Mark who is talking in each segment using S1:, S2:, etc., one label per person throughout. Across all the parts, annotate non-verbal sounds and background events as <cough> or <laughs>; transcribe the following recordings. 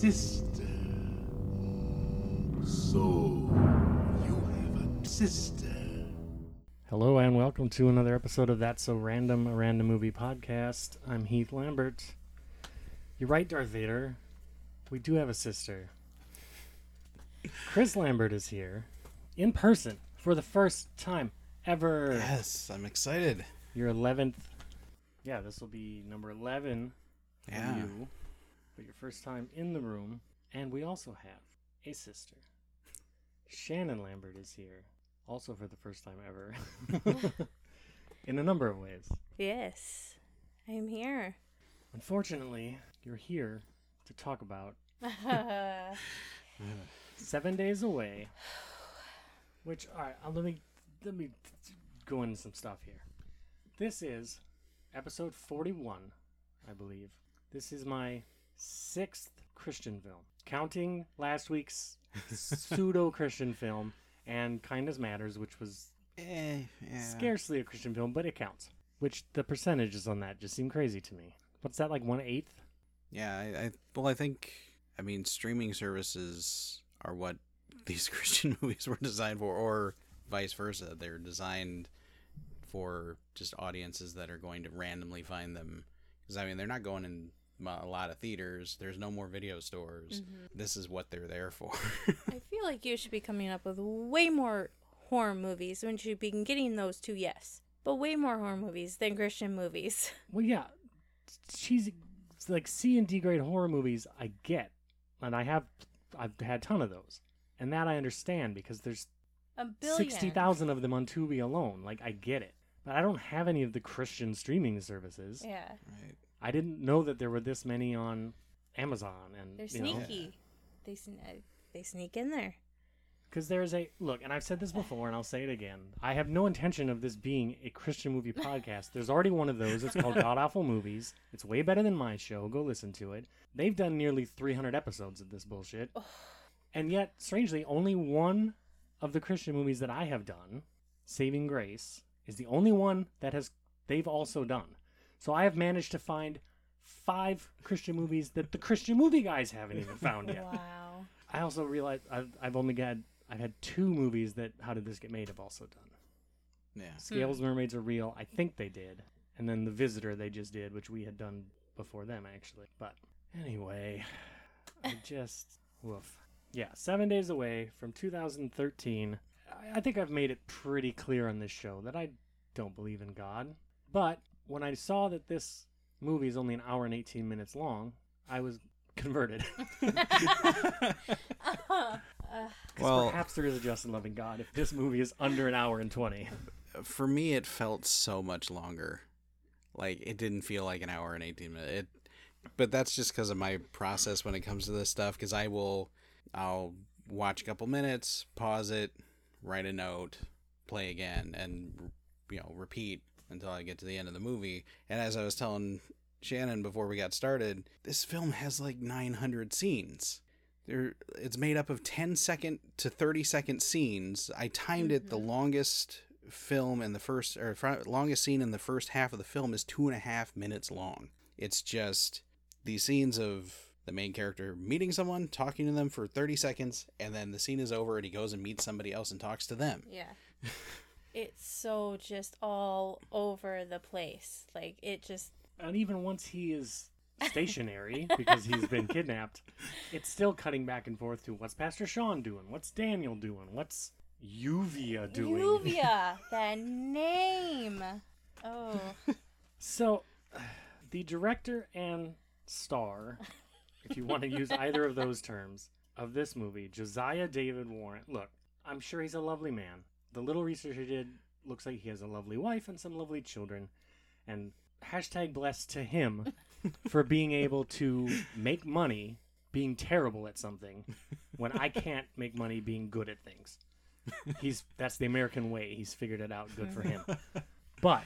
S1: sister. So, you have a sister.
S2: Hello and welcome to another episode of That's So Random, a random movie podcast. I'm Heath Lambert. You're right, Darth Vader. We do have a sister. Chris Lambert is here in person for the first time ever.
S3: Yes, I'm excited.
S2: Your 11th. Yeah, this will be number 11 for
S3: Yeah.
S2: you. But your first time in the room. And we also have a sister. Shannon Lambert is here. Also for the first time ever. <laughs> in a number of ways.
S4: Yes, I'm here.
S2: Unfortunately, you're here to talk about <laughs> <laughs> Seven Days Away. Which, all right, uh, let me let me go into some stuff here. This is episode 41, I believe. This is my sixth Christian film, counting last week's <laughs> pseudo Christian film and Kindness Matters, which was
S3: Eh, yeah.
S2: scarcely a Christian film, but it counts. Which the percentages on that just seem crazy to me. What's that like one eighth?
S3: Yeah, I, I well, I think I mean streaming services are what <laughs> these Christian <laughs> movies were designed for, or vice versa. They're designed for just audiences that are going to randomly find them. Because I mean, they're not going in a lot of theaters. There's no more video stores. Mm-hmm. This is what they're there for.
S4: I <laughs> feel like you should be coming up with way more horror movies. When you be getting those two, yes, but way more horror movies than Christian movies. <laughs>
S2: Well, yeah, she's like C and D grade horror movies. I get, and I have, I've had a ton of those, and that I understand because there's sixty thousand of them on Tubi alone. Like I get it, but I don't have any of the Christian streaming services.
S4: Yeah,
S3: right.
S2: I didn't know that there were this many on Amazon, and
S4: they're
S2: you know,
S4: sneaky. They uh, they sneak in there.
S2: Because there's a look, and I've said this before, and I'll say it again. I have no intention of this being a Christian movie <laughs> podcast. There's already one of those. It's called God Awful Movies. It's way better than my show. Go listen to it. They've done nearly 300 episodes of this bullshit, and yet, strangely, only one of the Christian movies that I have done, Saving Grace, is the only one that has they've also done. So I have managed to find five Christian movies that the Christian movie guys haven't even found yet. <laughs>
S4: Wow.
S2: I also realized I've, I've only got I've had two movies that How Did This Get Made have also done.
S3: Yeah.
S2: Scales hmm. Mermaids Are Real, I think they did, and then The Visitor they just did, which we had done before them actually. But anyway, I <laughs> just woof. Yeah, seven days away from 2013. I, I think I've made it pretty clear on this show that I don't believe in God. But when I saw that this movie is only an hour and 18 minutes long, I was converted. <laughs> <laughs> Uh, 'Cause
S3: Well-
S2: perhaps there is a just and loving God if this movie is under an hour and 20.
S3: For me, it felt so much longer. Like it didn't feel like an hour and eighteen minutes. It, but that's just because of my process when it comes to this stuff. Because I will, I'll watch a couple minutes, pause it, write a note, play again, and you know repeat until I get to the end of the movie. And as I was telling Shannon before we got started, this film has like 900 scenes. There, it's made up of 10 second to 30 second scenes. I timed it. The mm-hmm. longest film in the first or fr- longest scene in the first half of the film is two and a half minutes long. It's just these scenes of the main character meeting someone, talking to them for 30 seconds, and then the scene is over and he goes and meets somebody else and talks to them.
S4: Yeah. <laughs> it's so just all over the place. Like it just
S2: And even once he is stationary <laughs> because he's been <laughs> kidnapped, it's still cutting back and forth to what's Pastor Sean doing? What's Daniel doing? What's Lluvia doing?
S4: Lluvia, <laughs> that name. Oh,
S2: So, the director and star, if you want to use either of those terms, of this movie, Josiah David Warren. Look, I'm sure he's a lovely man. The little research I did looks like he has a lovely wife and some lovely children. And hashtag blessed to him <laughs> for being able to make money being terrible at something when I can't make money being good at things. He's that's the American way. He's figured it out. Good for him. <laughs> But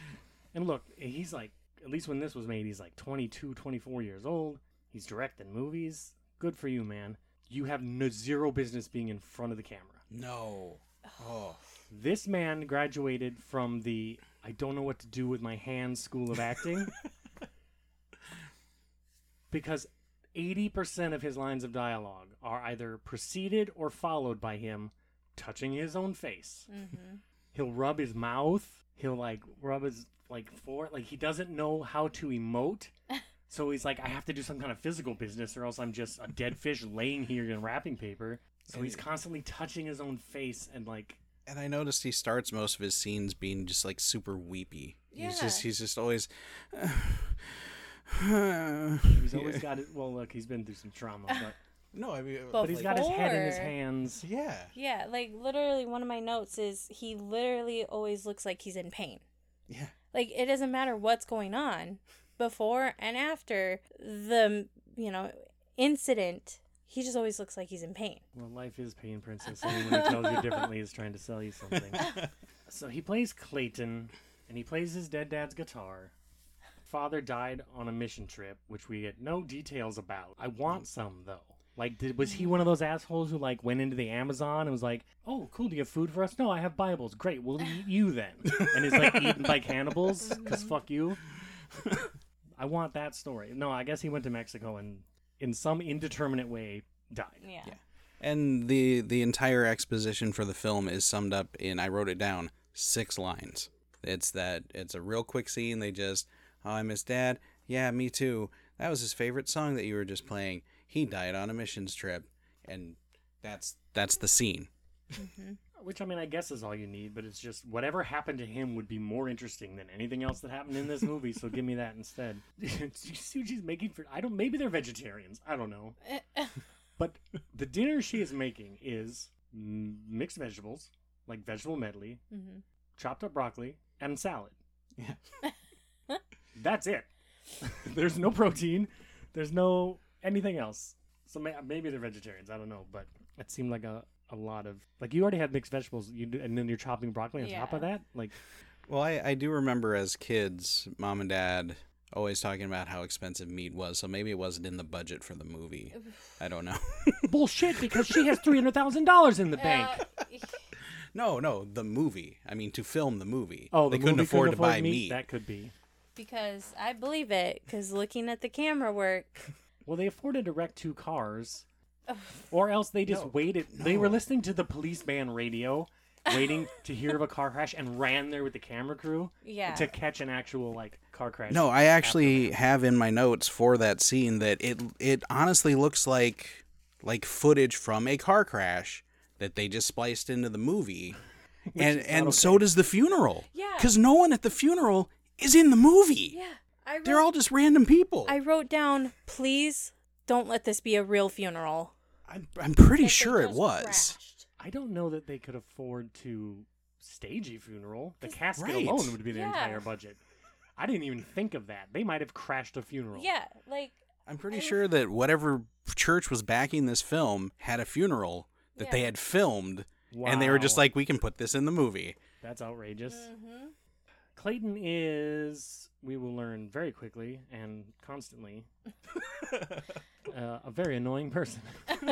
S2: and look, he's like at least when this was made, he's like 22, 24 years old. He's directing movies. Good for you, man. You have no zero business being in front of the camera.
S3: No. Oh.
S2: This man graduated from the I don't know what to do with my hands school of acting. <laughs> because 80% of his lines of dialogue are either preceded or followed by him touching his own face.
S4: Mm-hmm.
S2: He'll rub his mouth. He'll like rub his like for like he doesn't know how to emote. <laughs> So he's like, I have to do some kind of physical business, or else I'm just a dead fish laying here in wrapping paper. So he's constantly touching his own face and like
S3: And I noticed he starts most of his scenes being just like super weepy. He's just
S4: Yeah.
S3: he's just always
S2: he's always <laughs> got it. Well, look, he's been through some trauma, uh, but
S3: No, I mean
S2: but he's got his head in his hands.
S3: Yeah.
S4: Yeah, like literally, one of my notes is he literally always looks like he's in pain.
S3: Yeah.
S4: Like it doesn't matter what's going on before and after the you know incident. He just always looks like he's in pain.
S2: Well, life is pain, princess. Anyone who tells you differently is trying to sell you something. <laughs> so he plays Clayton, and he plays his dead dad's guitar. Father died on a mission trip, which we get no details about. I want some though. Like, did, was he one of those assholes who like went into the Amazon and was like, "Oh, cool, do you have food for us?" No, I have Bibles. Great, we'll eat you then. And is like eaten by cannibals because fuck you. <laughs> I want that story. No, I guess he went to Mexico and, in some indeterminate way, died.
S4: Yeah.
S3: Yeah. And the the entire exposition for the film is summed up in I wrote it down six lines. It's that it's a real quick scene. They just oh I miss dad. Yeah, me too. That was his favorite song that you were just playing. He died on a missions trip, and that's that's the scene. Mm-hmm.
S2: Which I mean, I guess is all you need, but it's just whatever happened to him would be more interesting than anything else that happened in this movie. so give me that instead. <laughs> Do you see what she's making for? I don't. Maybe they're vegetarians. I don't know. <laughs> But the dinner she is making is mixed vegetables, like vegetable medley,
S4: hmm
S2: chopped up broccoli, and salad.
S3: Yeah. <laughs>
S2: That's it. There's no protein. There's no anything else. So maybe they're vegetarians. I don't know, but it seemed like a, a lot of like you already had mixed vegetables. You do, and then you're chopping broccoli on top of that. Like
S3: Well, I, I do remember as kids, mom and dad always talking about how expensive meat was. So maybe it wasn't in the budget for the movie. I don't know. <laughs>
S2: bullshit because she has three hundred thousand dollars in the bank.
S4: Uh, <laughs>
S3: no, no, the movie. I mean, to film the movie.
S2: Oh, the
S3: they couldn't
S2: movie
S3: afford
S2: couldn't
S3: to buy
S2: meat?
S3: meat.
S2: That could be.
S4: because I believe it. Because looking at the camera work,
S2: Well, they afforded to wreck two cars, <laughs> or else they just
S3: No,
S2: waited. They were listening to the police band radio, waiting to hear of a car crash, and ran there with the camera crew
S4: yeah,
S2: to catch an actual like car crash.
S3: No, I actually have in my notes for that scene that it it honestly looks like like footage from a car crash that they just spliced into the movie. <laughs> and and
S2: okay.
S3: so does the funeral.
S4: Yeah.
S3: Cuz no one at the funeral is in the movie.
S4: yeah. I wrote,
S3: They're all just random people.
S4: I wrote down, please don't let this be a real funeral.
S3: I'm, I'm pretty
S4: That
S3: sure it was.
S4: crashed.
S2: I don't know that they could afford to stage a funeral. The casket
S3: Right.
S2: alone would be their
S4: Yeah.
S2: entire budget. I didn't even think of that. They might have crashed a funeral.
S4: Yeah, like
S3: I'm pretty sure that whatever church was backing this film had a funeral that they had filmed and they were just like we can put this in the movie.
S2: That's outrageous.
S4: mhm.
S2: Clayton is, we will learn very quickly and constantly, <laughs> uh, a very annoying person. <laughs>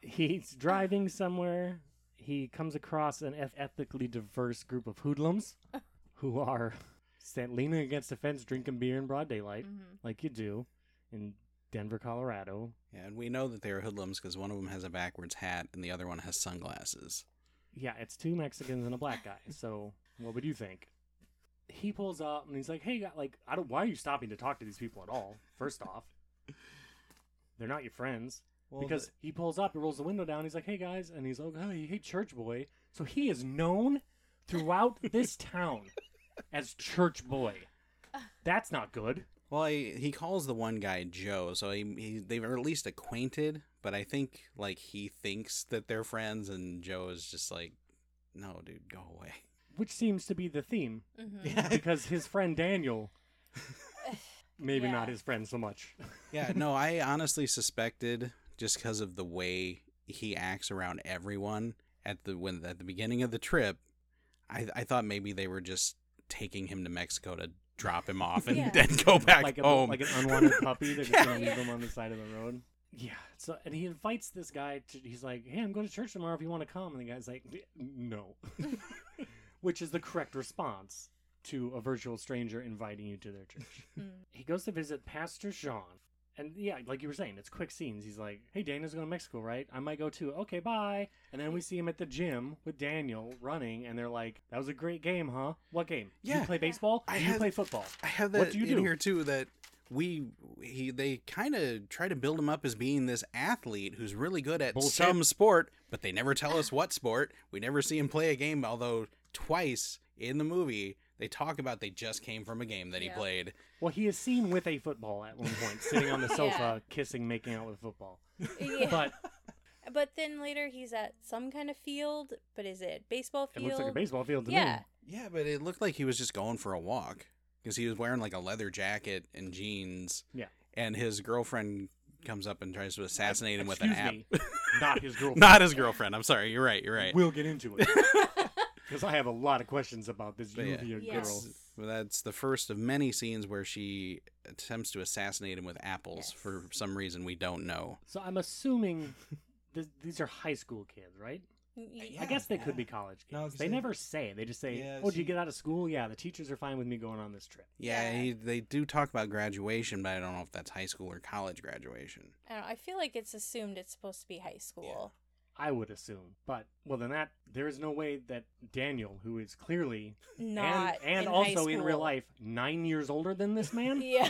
S2: He's driving somewhere. He comes across an eth- ethically diverse group of hoodlums who are stand- leaning against a fence drinking beer in broad daylight,
S4: Mhm.
S2: like you do in Denver, Colorado.
S3: Yeah, and we know that they are hoodlums because one of them has a backwards hat and the other one has sunglasses.
S2: Yeah, it's two Mexicans and a black guy. So, what would you think? He pulls up and he's like, "Hey, like, I don't. Why are you stopping to talk to these people at all? First off, <laughs> they're not your friends." because he pulls up he rolls the window down. He's like, "Hey guys," and he's like, "Oh, hey, church boy." So he is known throughout <laughs> this town as Church Boy. That's not good.
S3: Well, he, he calls the one guy Joe, so he, he they are at least acquainted. But I think like he thinks that they're friends, and Joe is just like, "No, dude, go away."
S2: Which seems to be the theme
S4: Mhm. <laughs>
S2: because his friend Daniel, maybe not his friend so much.
S3: Yeah, no, I honestly suspected just because of the way he acts around everyone at the when at the beginning of the trip, I I thought maybe they were just taking him to Mexico to drop him off and
S4: Yeah.
S3: then go back
S2: like a,
S3: home.
S2: like an unwanted puppy. They're just <laughs>
S3: Yeah.
S2: gonna leave
S4: Yeah.
S2: him on the side of the road. Yeah. So and he invites this guy to. He's like, "Hey, I'm going to church tomorrow. If you want to come." And the guy's like, "No," <laughs> which is the correct response to a virtual stranger inviting you to their church. <laughs>
S4: Mm.
S2: he goes to visit Pastor Jean, And yeah, like you were saying, it's quick scenes. He's like, "Hey, Daniel's going to Mexico, right? I might go too. Okay, bye." And then we see him at the gym with Daniel running, and they're like, "That was a great game, huh? What game? Do
S3: Yeah.
S2: you play baseball?
S3: I
S2: do you
S3: had-
S2: play football?
S3: I have that What
S2: do you
S3: in
S2: do?
S3: here too. That we he they kind of try to build him up as being this athlete who's really good at
S2: Bullshit.
S3: some sport, but they never tell us what sport. We never see him play a game. Although twice in the movie they talk about they just came from a game that he
S4: Yeah.
S3: played.
S2: Well, he is seen with a football at one point, sitting on the <laughs> sofa,
S4: Yeah.
S2: kissing, making out with a football.
S4: Yeah.
S2: But
S4: But then later he's at some kind of field. But is it baseball field?
S2: it looks like a baseball field to
S4: Yeah.
S2: me.
S3: Yeah, but it looked like he was just going for a walk because he was wearing like a leather jacket and jeans.
S2: Yeah.
S3: and his girlfriend comes up and tries to assassinate him with an
S2: Excuse
S3: app.
S2: me, not his <laughs> girlfriend.
S3: Not his girlfriend. I'm sorry. You're right. You're right.
S2: We'll get into it <laughs> because I have a lot of questions about this
S3: But yeah.
S2: Lluvia
S4: Yes.
S2: girl.
S3: Well, that's the first of many scenes where she attempts to assassinate him with apples
S4: Yes.
S3: for some reason we don't know.
S2: So I'm assuming th- these are high school kids, right? I guess they
S5: yeah.
S2: could be college kids.
S5: No, I
S2: they
S5: say-
S2: never say. They just say,
S5: Yeah,
S2: "Oh, did you get out of school? Yeah, the teachers are fine with me going on this trip."
S3: Yeah,
S4: Yeah.
S3: He, they do talk about graduation, but I don't know if that's high school or college graduation.
S4: I don't know. I feel like it's assumed it's supposed to be high school.
S2: I would assume, but well, then that there is no way that Daniel, who is clearly
S4: Not
S2: and, and
S4: in
S2: also
S4: high
S2: in real life nine years older than this man, <laughs>
S4: Yeah.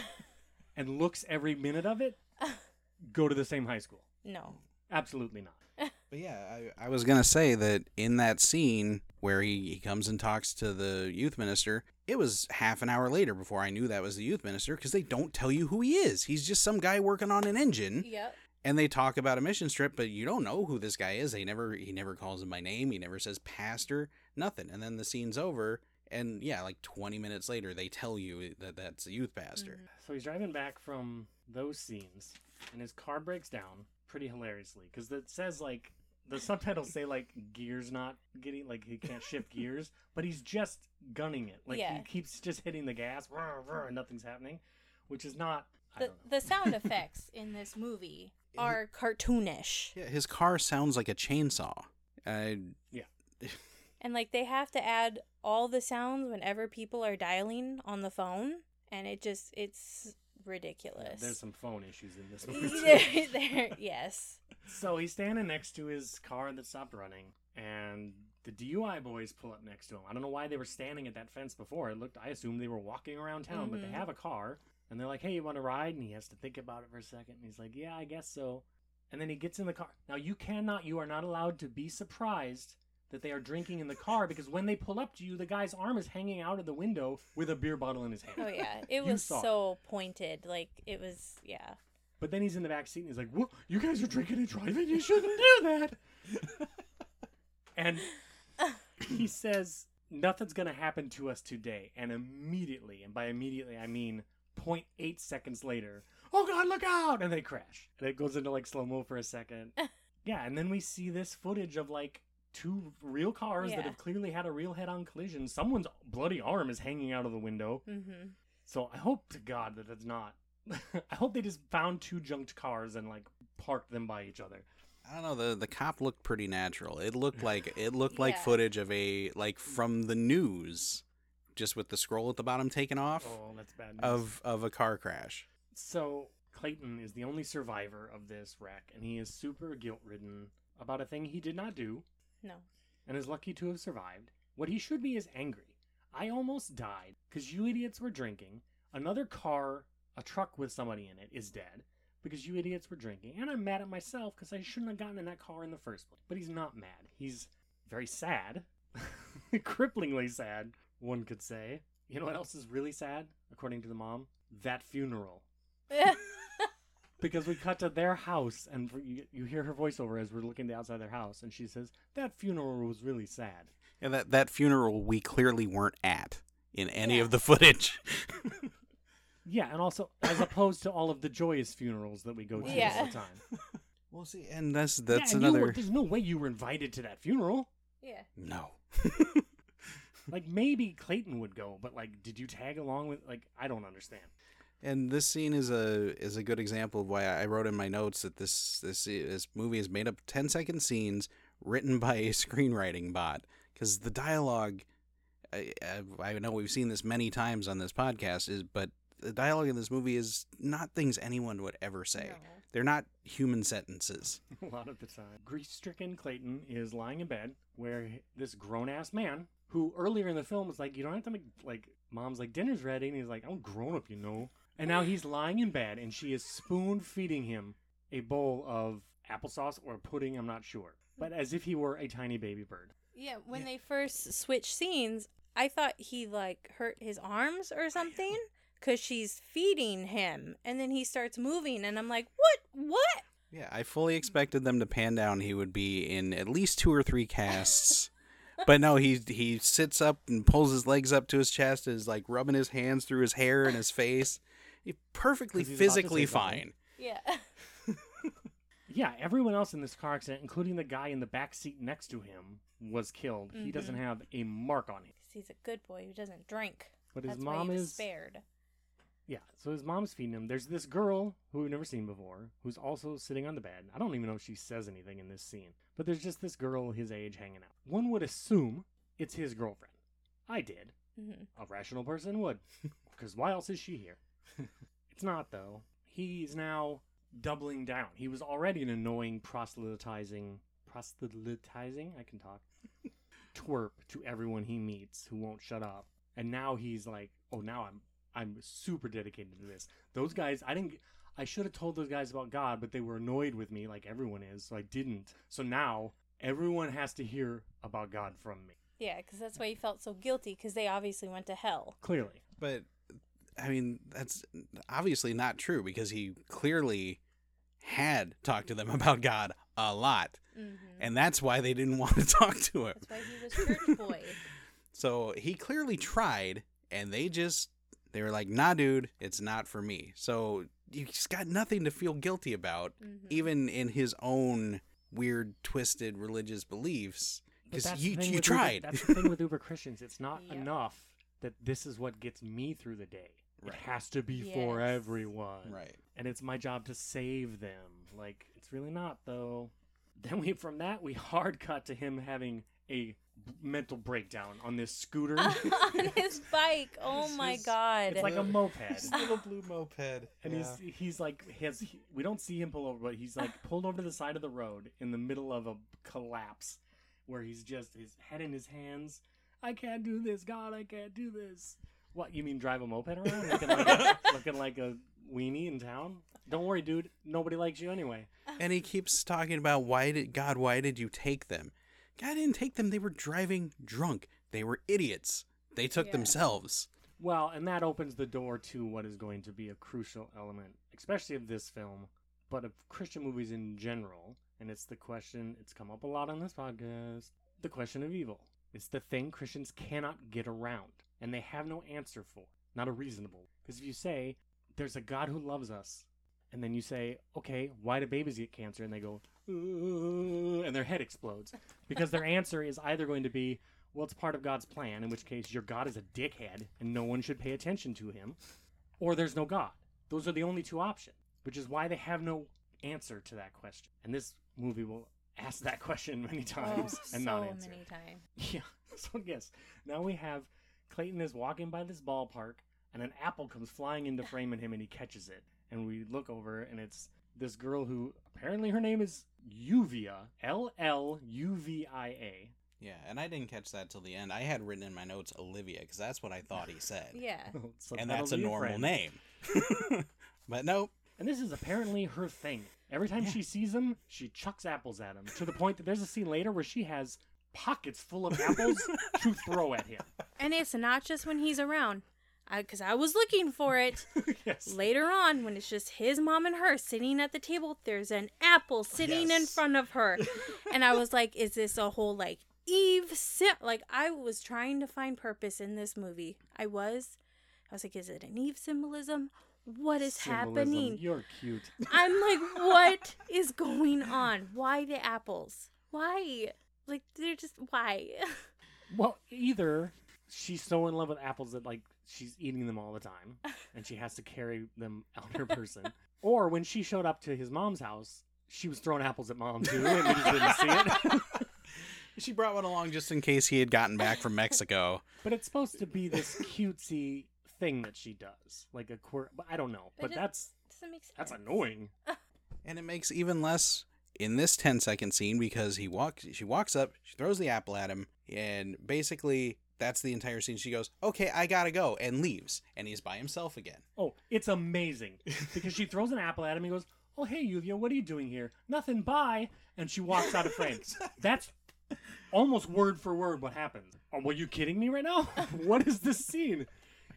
S2: and looks every minute of it, go to the same high school.
S4: No.
S2: Absolutely not. <laughs>
S3: But yeah, I, I was gonna say that in that scene where he, he comes and talks to the youth minister, it was half an hour later before I knew that was the youth minister because they don't tell you who he is. He's just some guy working on an engine,
S4: Yep.
S3: And they talk about a mission trip, but you don't know who this guy is. They never he never calls him by name. He never says pastor, nothing. And then the scene's over, and yeah, like twenty minutes later, they tell you that that's the youth pastor. Mm-hmm.
S2: So he's driving back from those scenes, and his car breaks down pretty hilariously because it says like the subtitles say like gears not getting like he can't shift <laughs> gears, but he's just gunning it. Like
S4: Yeah.
S2: he keeps just hitting the gas, rrr, rrr, and nothing's happening, which is not.
S4: The, the sound <laughs> effects in this movie are cartoonish.
S3: Yeah, his car sounds like a chainsaw. Uh, <laughs>
S4: And like they have to add all the sounds whenever people are dialing on the phone and it just it's
S2: Yeah,
S4: ridiculous.
S2: there's some phone issues in this <laughs> movie. too.
S4: there, there, yes.
S2: So he's standing next to his car that stopped running, and the DUI boys pull up next to him. I don't know why they were standing at that fence before. It looked, I assumed they were walking around town, but they
S4: Mhm.
S2: have a car, and they're like, "Hey, you want to ride?" And he has to think about it for a second, and he's like, "Yeah, I guess so." And then he gets in the car. Now you cannot, you are not allowed to be surprised that they are drinking in the car <laughs> because when they pull up to you, the guy's arm is hanging out of the window with a beer bottle in his hand.
S4: Oh yeah, <laughs> it was
S2: it.
S4: so pointed. Like it was, yeah.
S2: But then he's in the back seat and he's like, "What? You guys are drinking and driving? You shouldn't do that." <laughs> and <coughs> he says, "Nothing's gonna happen to us today." And immediately, and by immediately I mean 0.8 seconds later, "Oh God, look out!" And they crash. And it goes into like slow mo for a second. <laughs> yeah, and then we see this footage of like two real cars that have clearly had a real head-on collision. Someone's bloody arm is hanging out of the window.
S4: Mm-hmm.
S2: So I hope to God that it's not. <laughs> I hope they just found two junked cars and like parked them by each other.
S3: I don't know. The the cop looked pretty natural. It looked like it looked like footage of a like from the news, just with the scroll at the bottom taken off
S2: Oh, that's bad news.
S3: of of a car crash.
S2: so Clayton is the only survivor of this wreck, and he is super guilt ridden about a thing he did not do,
S4: No.
S2: and is lucky to have survived. What he should be is angry. I almost died because you idiots were drinking. Another car, a truck with somebody in it, is dead because you idiots were drinking. And I'm mad at myself because I shouldn't have gotten in that car in the first place. But he's not mad. He's very sad. <laughs> Cripplingly sad, one could say. You know what else is really sad, according to the mom? That funeral. <laughs> Because we cut to their house, and you, you hear her voiceover as we're looking outside their house, and she says, That funeral was really sad.
S3: And that that funeral we clearly weren't at in any
S4: Yeah.
S3: of the <laughs> footage. <laughs>
S2: Yeah, and also as opposed to all of the joyous funerals that we go to
S4: Yeah.
S2: all the time.
S3: well, see, and that's that's
S2: yeah, and
S3: another
S2: were- there's no way you were invited to that funeral.
S4: yeah.
S3: no.
S2: Like maybe Clayton would go, but like, did you tag along with? Like, I don't understand.
S3: And this scene is a is a good example of why I wrote in my notes that this this this movie is made up of 10 second scenes written <laughs> by a screenwriting bot because the dialogue I, I I know we've seen this many times on this podcast is but the dialogue in this movie is not things anyone would ever say.
S4: No.
S3: They're not human sentences. <laughs>
S2: a lot of the time. Grief stricken Clayton is lying in bed where this grown ass man, who earlier in the film was like, You don't have to make, like, mom's like, dinner's ready. And he's like, I'm grown up, you know. And now he's lying in bed and she is spoon feeding him a bowl of applesauce or pudding, I'm not sure. But as if he were a tiny baby bird.
S4: Yeah, when they first switched scenes, I thought he like hurt his arms or something because she's feeding him, and then he starts moving, and I'm like, what? What?
S3: Yeah, I fully expected them to pan down. He would be in at least two or three casts. But no, he he sits up and pulls his legs up to his chest and is like rubbing his hands through his hair and his face. He's perfectly
S2: 'Cause he's about to
S3: physically fine.
S4: Yeah. <laughs>
S2: Yeah, everyone else in this car accident, including the guy in the back seat next to him, was killed. He doesn't
S4: Mhm.
S2: have a mark on him.
S4: he's a good boy who doesn't drink.
S2: But his
S4: That's
S2: mom
S4: why he was
S2: is
S4: spared.
S2: Yeah, so his mom's feeding him. There's this girl who we've never seen before who's also sitting on the bed. I don't even know if she says anything in this scene, but there's just this girl his age hanging out. One would assume it's his girlfriend. I did.
S4: hmm
S2: A rational person would. <laughs> Because why else is she here? <laughs> it's not, though. He's now doubling down. He was already an annoying proselytizing. Proselytizing? I can talk. <laughs> twerp to everyone he meets who won't shut up. And now he's like, oh, now I'm I'm super dedicated to this. Those guys, I didn't. I should have told those guys about God, but they were annoyed with me, like everyone is, so I didn't. So now everyone has to hear about God from me.
S4: Yeah, because that's why he felt so guilty because they obviously went to hell.
S2: Clearly,
S3: But I mean, that's obviously not true because he clearly had talked to them <laughs> about God a lot.
S4: hmm
S3: And that's why they didn't <laughs> want to talk to him.
S4: That's why he was church <laughs> boy.
S3: So he clearly tried, and they just they were like, "Nah, dude, it's not for me." So you just got nothing to feel guilty about,
S4: Mhm.
S3: even in his own weird, twisted religious beliefs, because you you
S2: with Uber-
S3: tried.
S2: that's the thing with Uber Christians. It's not
S4: Yeah.
S2: enough that this is what gets me through the day.
S3: Right.
S2: It has to be for everyone.
S3: right.
S2: And it's my job to save them. Like it's really not though. <laughs> Then we from that we hard cut to him having a b- mental breakdown on this scooter. <laughs>
S4: on his bike. <laughs> Oh
S3: It's
S4: my
S3: just-
S4: god.
S2: it's like a moped.
S3: little blue moped,
S2: And he's he's like his he, we don't see him pull over, but he's like pulled over to the side of the road in the middle of a collapse, where he's just his head in his hands. I can't do this, God! I can't do this. What you mean, drive a moped around, looking like a, <laughs> looking like a weenie in town? Don't worry, dude. Nobody likes you anyway.
S3: and he keeps talking about why did God? Why did you take them? God didn't take them. They were driving drunk. They were idiots. They took
S4: Yeah.
S3: themselves.
S2: Well, and that opens the door to what is going to be a crucial element, especially of this film, but of Christian movies in general. And it's the question, it's come up a lot on this podcast the question of evil. It's the thing Christians cannot get around, and they have no answer for. Not a reasonable. Because if you say, there's a God who loves us, and then you say, okay, why do babies get cancer? And they go, "Uh," and their head explodes. Because their answer is either going to be, well, it's part of God's plan, in which case your God is a dickhead and no one should pay attention to him, or there's no God. Those are the only two options, which is why they have no answer to that question. And this movie will ask that question many times
S4: oh,
S2: and
S4: so
S2: not answer.
S4: many times. <laughs>
S2: Yeah. So yes, now we have Clayton is walking by this ballpark, and an apple comes flying into <laughs> frame at him, and he catches it. And we look over, and it's this girl who apparently her name is Lluvia, L L U V I A.
S3: Yeah, and I didn't catch that till the end. I had written in my notes Olivia because that's what I thought he said. <laughs>
S4: Yeah. <laughs>
S2: So
S3: and that's a normal
S2: friend.
S3: name. <laughs> but nope.
S2: And this is apparently her thing. Every time
S3: Yeah.
S2: she sees him, she chucks apples at him to the point that there's a scene later where she has pockets full of apples to throw at him.
S4: And it's not just when he's around. I cuz I was looking for it. <laughs>
S2: yes.
S4: Later on when it's just his mom and her sitting at the table, there's an apple sitting in front of her. <laughs> and I was like, is this a whole like Eve sim- like I was trying to find purpose in this movie. I was. I was like, is it an Eve symbolism? What is
S2: Symbolism.
S4: happening?
S2: You're cute.
S4: I'm like, <laughs> what is going on? Why the apples? Why? Like they're just why?
S2: Well, either she's so in love with apples that like she's eating them all the time and she has to carry them on her <laughs> person. or when she showed up to his mom's house, she was throwing apples at mom too and we just didn't see it. <laughs>
S3: She brought one along just in case he had gotten back from Mexico.
S2: but it's supposed to be this cutesy thing that she does, like a quirk. I don't know.
S4: But
S2: But
S4: it-
S2: that's
S4: Doesn't make sense.
S2: that's annoying. <laughs>
S3: And it makes even less in this 10 second scene because he walks she walks up, she throws the apple at him, and basically that's the entire scene. She goes, "Okay, I got to go." and leaves, and he's by himself again.
S2: Oh, it's amazing because she throws an apple at him. He goes, "Oh, hey, Lluvia, what are you doing here? Nothing. Bye." And she walks out of frame. <laughs> That's almost word for word what happened. Oh, were you kidding me right now? <laughs> what is this scene?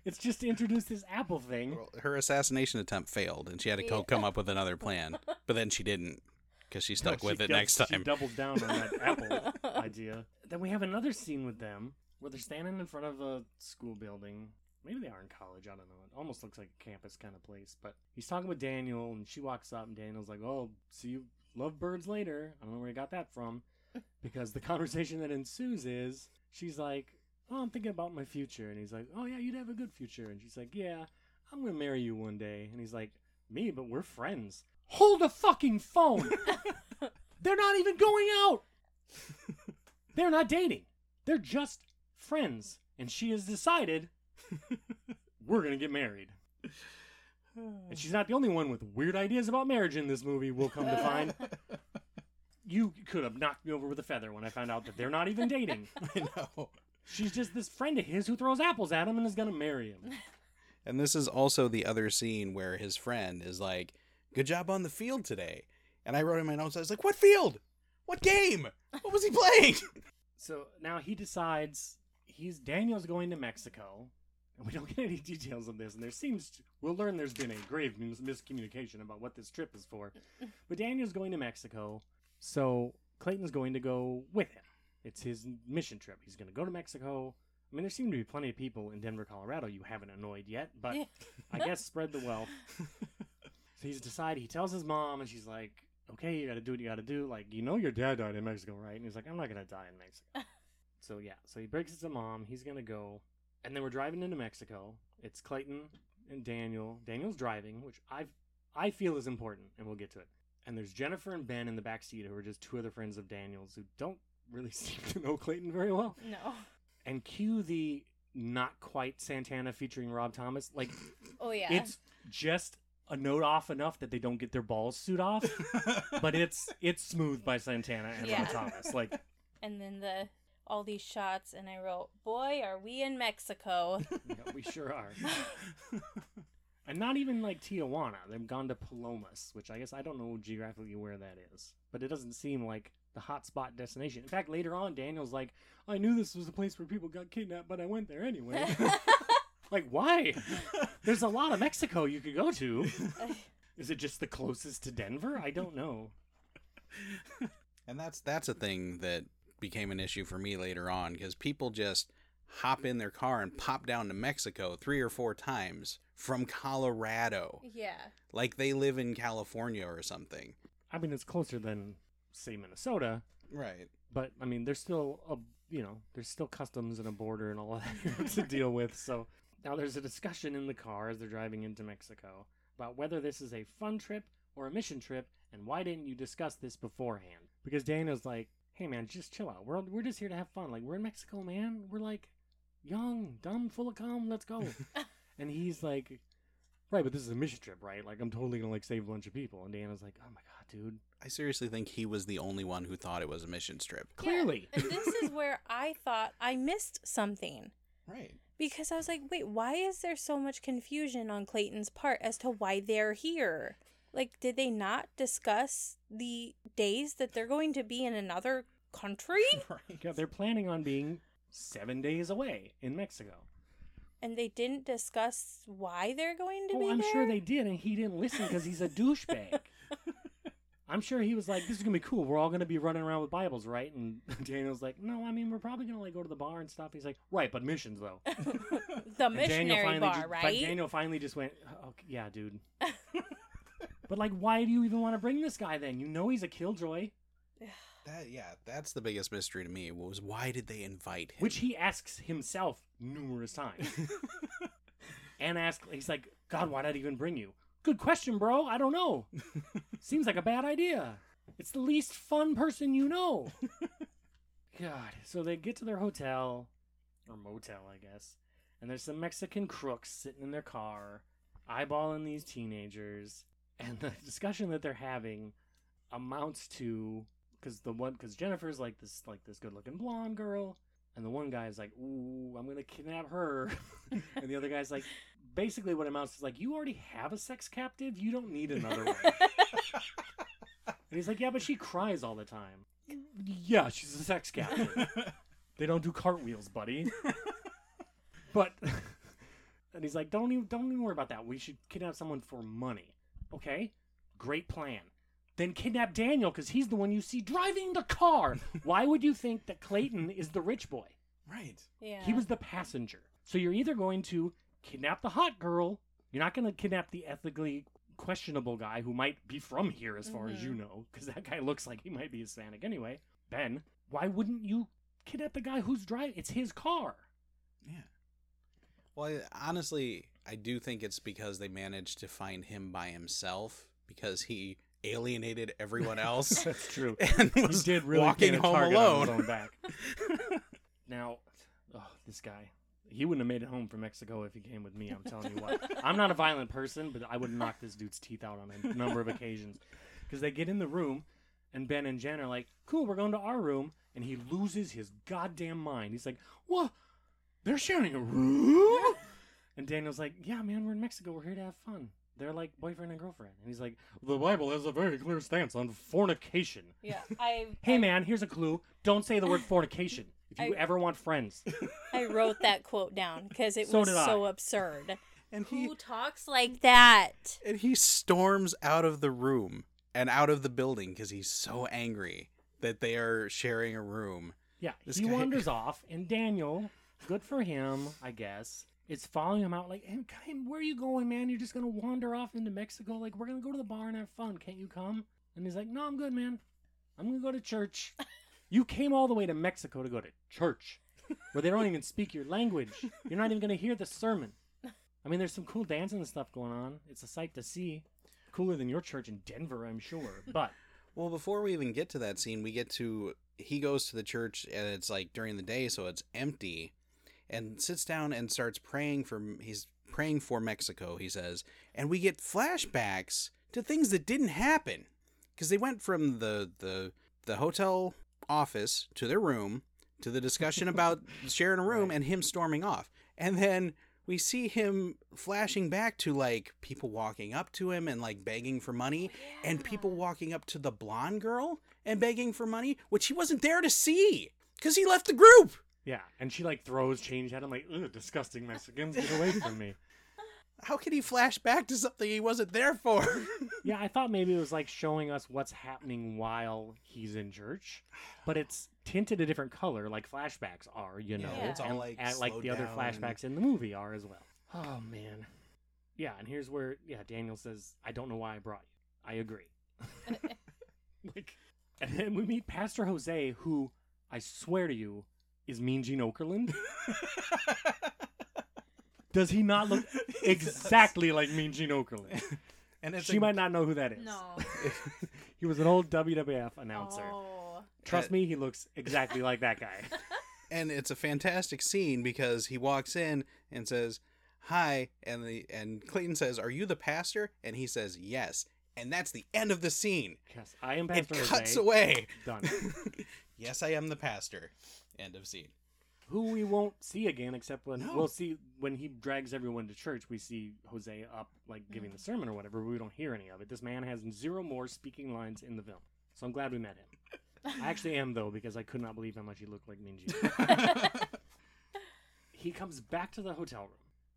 S2: It's just to introduce this apple thing.
S3: Well, her assassination attempt failed, and she had to
S4: Yeah.
S3: come up with another plan. But then she didn't because she stuck
S2: No,
S3: with
S2: she
S3: it next
S2: She
S3: time.
S2: doubles down on that <laughs> apple idea. Then we have another scene with them where they're standing in front of a school building. Maybe they are in college. I don't know. It almost looks like a campus kind of place. But he's talking with Daniel, and she walks up, and Daniel's like, "Oh, see you love birds later." I don't know where he got that from, <laughs> because the conversation that ensues is she's like, "Oh, I'm thinking about my future," and he's like, "Oh yeah, you'd have a good future," and she's like, "Yeah, I'm gonna marry you one day," and he's like, "Me, but we're friends." Hold a fucking phone. <laughs> They're not even going out. <laughs> They're not dating. They're just friends. And she has decided we're going to get married. And she's not the only one with weird ideas about marriage in this movie, we'll come to find. <laughs> You could have knocked me over with a feather when I found out that they're not even dating. <laughs>
S3: I know.
S2: She's just this friend of his who throws apples at him and is going to marry him.
S3: And this is also the other scene where his friend is like, "Good job on the field today." And I wrote in my notes, I was like, "What field? What game? What was he playing?"
S2: So now he decides he's Daniel's going to Mexico, and we don't get any <laughs> details of this. And there seems to, we'll learn there's been a grave mis- miscommunication about what this trip is for. <laughs> But Daniel's going to Mexico, so Clayton's going to go with him. It's his mission trip. He's going to go to Mexico. I mean, there seem to be plenty of people in Denver, Colorado you haven't annoyed yet, but I guess <laughs> spread the wealth. So he's decided. He tells his mom, and she's like, "Okay, you got to do what you got to do. Like, you know, your dad died in Mexico, right?" And he's like, "I'm not gonna die in Mexico." So yeah, so he breaks it to mom. He's gonna go, and then we're driving into Mexico. It's Clayton and Daniel. Daniel's driving, which I I feel is important, and we'll get to it. And there's Jennifer and Ben in the back seat, who are just two other friends of Daniel's who don't really <laughs> seem to know Clayton very well.
S4: No.
S2: And cue the not quite Santana featuring Rob Thomas. Like <laughs>
S4: Oh yeah.
S2: it's just a note off enough that they don't get their balls suit off, <laughs> but it's it's smooth by Santana and
S4: Yeah.
S2: Rob Thomas. Like
S4: and then the all these shots, and I wrote, "Boy, are we in Mexico?" <laughs>
S2: yeah, we sure are. <laughs> and not even like Tijuana. They've gone to Palomas, which I guess I don't know geographically where that is, but it doesn't seem like the hotspot destination. In fact, later on, Daniel's like, "I knew this was a place where people got kidnapped, but I went there anyway." <laughs> like, why? There's a lot of Mexico you could go to. Is it just the closest to Denver? I don't know.
S3: And that's that's a thing that became an issue for me later on because people just hop in their car and pop down to Mexico three or four times from Colorado,
S4: yeah.
S3: like they live in California or something.
S2: I mean, it's closer than say Minnesota,
S3: Right.
S2: but I mean, there's still a you know, there's still customs and a border and all <laughs> that to deal with. So now there's a discussion in the car as they're driving into Mexico about whether this is a fun trip or a mission trip, and why didn't you discuss this beforehand? Because Daniel's like, "Hey man, just chill out. We're we're just here to have fun. Like we're in Mexico, man. We're like young, dumb, full of cum. Let's go." <laughs> and he's like. Right, but this is a mission trip, right? Like, I'm totally gonna like save a bunch of people. And Dana's like, "Oh my god, dude!
S3: I seriously think he was the only one who thought it was a mission trip.
S4: Yeah,
S2: Clearly,
S4: and this is <laughs> where I thought I missed something.
S3: Right.
S4: Because I was like, wait, why is there so much confusion on Clayton's part as to why they're here? Like, did they not discuss the days that they're going to be in another country? <laughs>
S3: Right.
S2: Yeah, they're planning on being seven days away in Mexico.
S4: and they didn't discuss why they're going to
S2: Oh,
S4: be
S2: I'm
S4: there?
S2: sure they did, and he didn't listen because he's a douchebag. <laughs> I'm sure he was like, "This is gonna be cool. We're all gonna be running around with Bibles, right?" And <laughs> Daniel's like, "No, I mean, we're probably gonna like go to the bar and stuff." He's like, "Right, but missions though."
S4: the
S2: And
S4: missionary bar, right?
S2: Daniel finally just went, oh, "Okay, yeah, dude." But like, why do you even want to bring this guy then? You know he's a killjoy, <sighs>
S3: That yeah, that's the biggest mystery to me was why did they invite him?
S2: which he asks himself numerous times. <laughs> and ask he's like god why did i even bring you? Good question bro. I don't know. <laughs> Seems like a bad idea. It's the least fun person you know. <laughs> God. So they get to their hotel or motel i guess and there's some Mexican crooks sitting in their car, eyeballing these teenagers, and the discussion that they're having amounts to because the one because Jennifer's like this like this good looking blonde girl, and the one guy is like, "Ooh, I'm gonna kidnap her," <laughs> and the other guy's like, basically what amounts is like, "You already have a sex captive, you don't need another one." and he's like, "Yeah, but she cries all the time." Yeah, she's a sex captive. <laughs> They don't do cartwheels, buddy. but <laughs> and he's like, don't even don't even worry about that. We should kidnap someone for money. Okay, great plan. Then kidnap Daniel because he's the one you see driving the car. <laughs> Why would you think that Clayton is the rich boy?
S5: right.
S4: yeah.
S2: He was the passenger. So you're either going to kidnap the hot girl. You're not going to kidnap the ethically questionable guy who might be from here, as far as mm-hmm. you know, because that guy looks like he might be Hispanic anyway. Ben, why wouldn't you kidnap the guy who's driving? It's his car.
S5: Yeah.
S3: Well, I, honestly, I do think it's because they managed to find him by himself because he alienated everyone <laughs> else
S2: That's true. <laughs>
S3: and
S2: He
S3: was
S2: did really
S3: walking home alone.
S2: back. <laughs> now, oh, this guy. He wouldn't have made it home from Mexico if he came with me. I'm telling you what. I'm not a violent person, but I would knock this dude's teeth out on a number of occasions. Because they get in the room, and Ben and Jen are like, "Cool, we're going to our room," and he loses his goddamn mind. He's like, "What? They're sharing a room?" And Daniel's like, "Yeah, man, we're in Mexico. We're here to have fun." They're like boyfriend and girlfriend. And he's like, "The Bible has a very clear stance on fornication."
S4: yeah. <laughs> I
S2: Hey man, here's a clue. Don't say the word fornication if you <laughs>
S4: I-
S2: ever want friends. <laughs>
S4: I wrote that quote down because it
S2: So
S4: was so absurd.
S3: And he
S4: Who talks like that?
S3: and he storms out of the room and out of the building because he's so angry that they are sharing a room.
S2: Yeah,
S3: This
S2: he
S3: guy-
S2: wanders off, and Daniel, good for him, I guess, is following him out like, hey, where are you going, man? You're just gonna wander off into Mexico? Like, we're gonna go to the bar and have fun. Can't you come? And he's like, no, I'm good, man. I'm gonna go to church. <laughs> You came all the way to Mexico to go to church, where they don't even speak your language. You're not even gonna hear the sermon. I mean, there's some cool dancing and stuff going on. It's a sight to see. Cooler than your church in Denver, I'm sure. But <laughs>
S3: Well, before we even get to that scene, we get to he goes to the church and it's like during the day, so it's empty, and sits down and starts praying for he's praying for Mexico. He says, and we get flashbacks to things that didn't happen because they went from the the the hotel office to their room to the discussion <laughs> about sharing a room
S2: Right.
S3: and him storming off, and then. We see him flashing back to like people walking up to him and like begging for money oh, and people walking up to the blonde girl and begging for money, which he wasn't there to see because he left the group.
S2: Yeah, and she like throws change at him like, ugh, disgusting Mexicans, get away from me. <laughs>
S3: How could he flash back to something he wasn't there for? <laughs>
S2: Yeah, I thought maybe it was like showing us what's happening while he's in church, but it's tinted a different color, like flashbacks are, you know,
S4: Yeah, it's
S3: all,
S2: and,
S3: like,
S2: and like
S3: slowed
S2: the other
S3: down
S2: flashbacks in the movie are as well. Oh man, yeah, and here's where yeah Daniel says, "I don't know why I brought you." I agree. <laughs> like, and then we meet Pastor Jose, who I swear to you is Mean Gene Okerlund. <laughs> Does he not look <laughs> exactly like Mean Gene Okerlund? <laughs>
S3: and it's
S2: She
S3: a-
S2: might not know who that is.
S4: No.
S2: he was an old WWF announcer.
S4: Oh.
S2: Trust uh, me, he looks exactly like that guy.
S3: and it's a fantastic scene because he walks in and says hi and the and Clayton says are you the pastor and he says yes and that's the end of the scene
S2: Yes, I am
S3: it cuts
S2: Jose.
S3: away
S2: Done.
S3: yes I am the pastor end of scene
S2: Who we won't see again, except when
S3: No.
S2: we'll see when he drags everyone to church. We see Jose up, like giving mm. the sermon or whatever. But we don't hear any of it. This man has zero more speaking lines in the film, so I'm glad we met him. I actually am though because I could not believe how much he looked like Gene. <laughs> he comes back to the hotel room.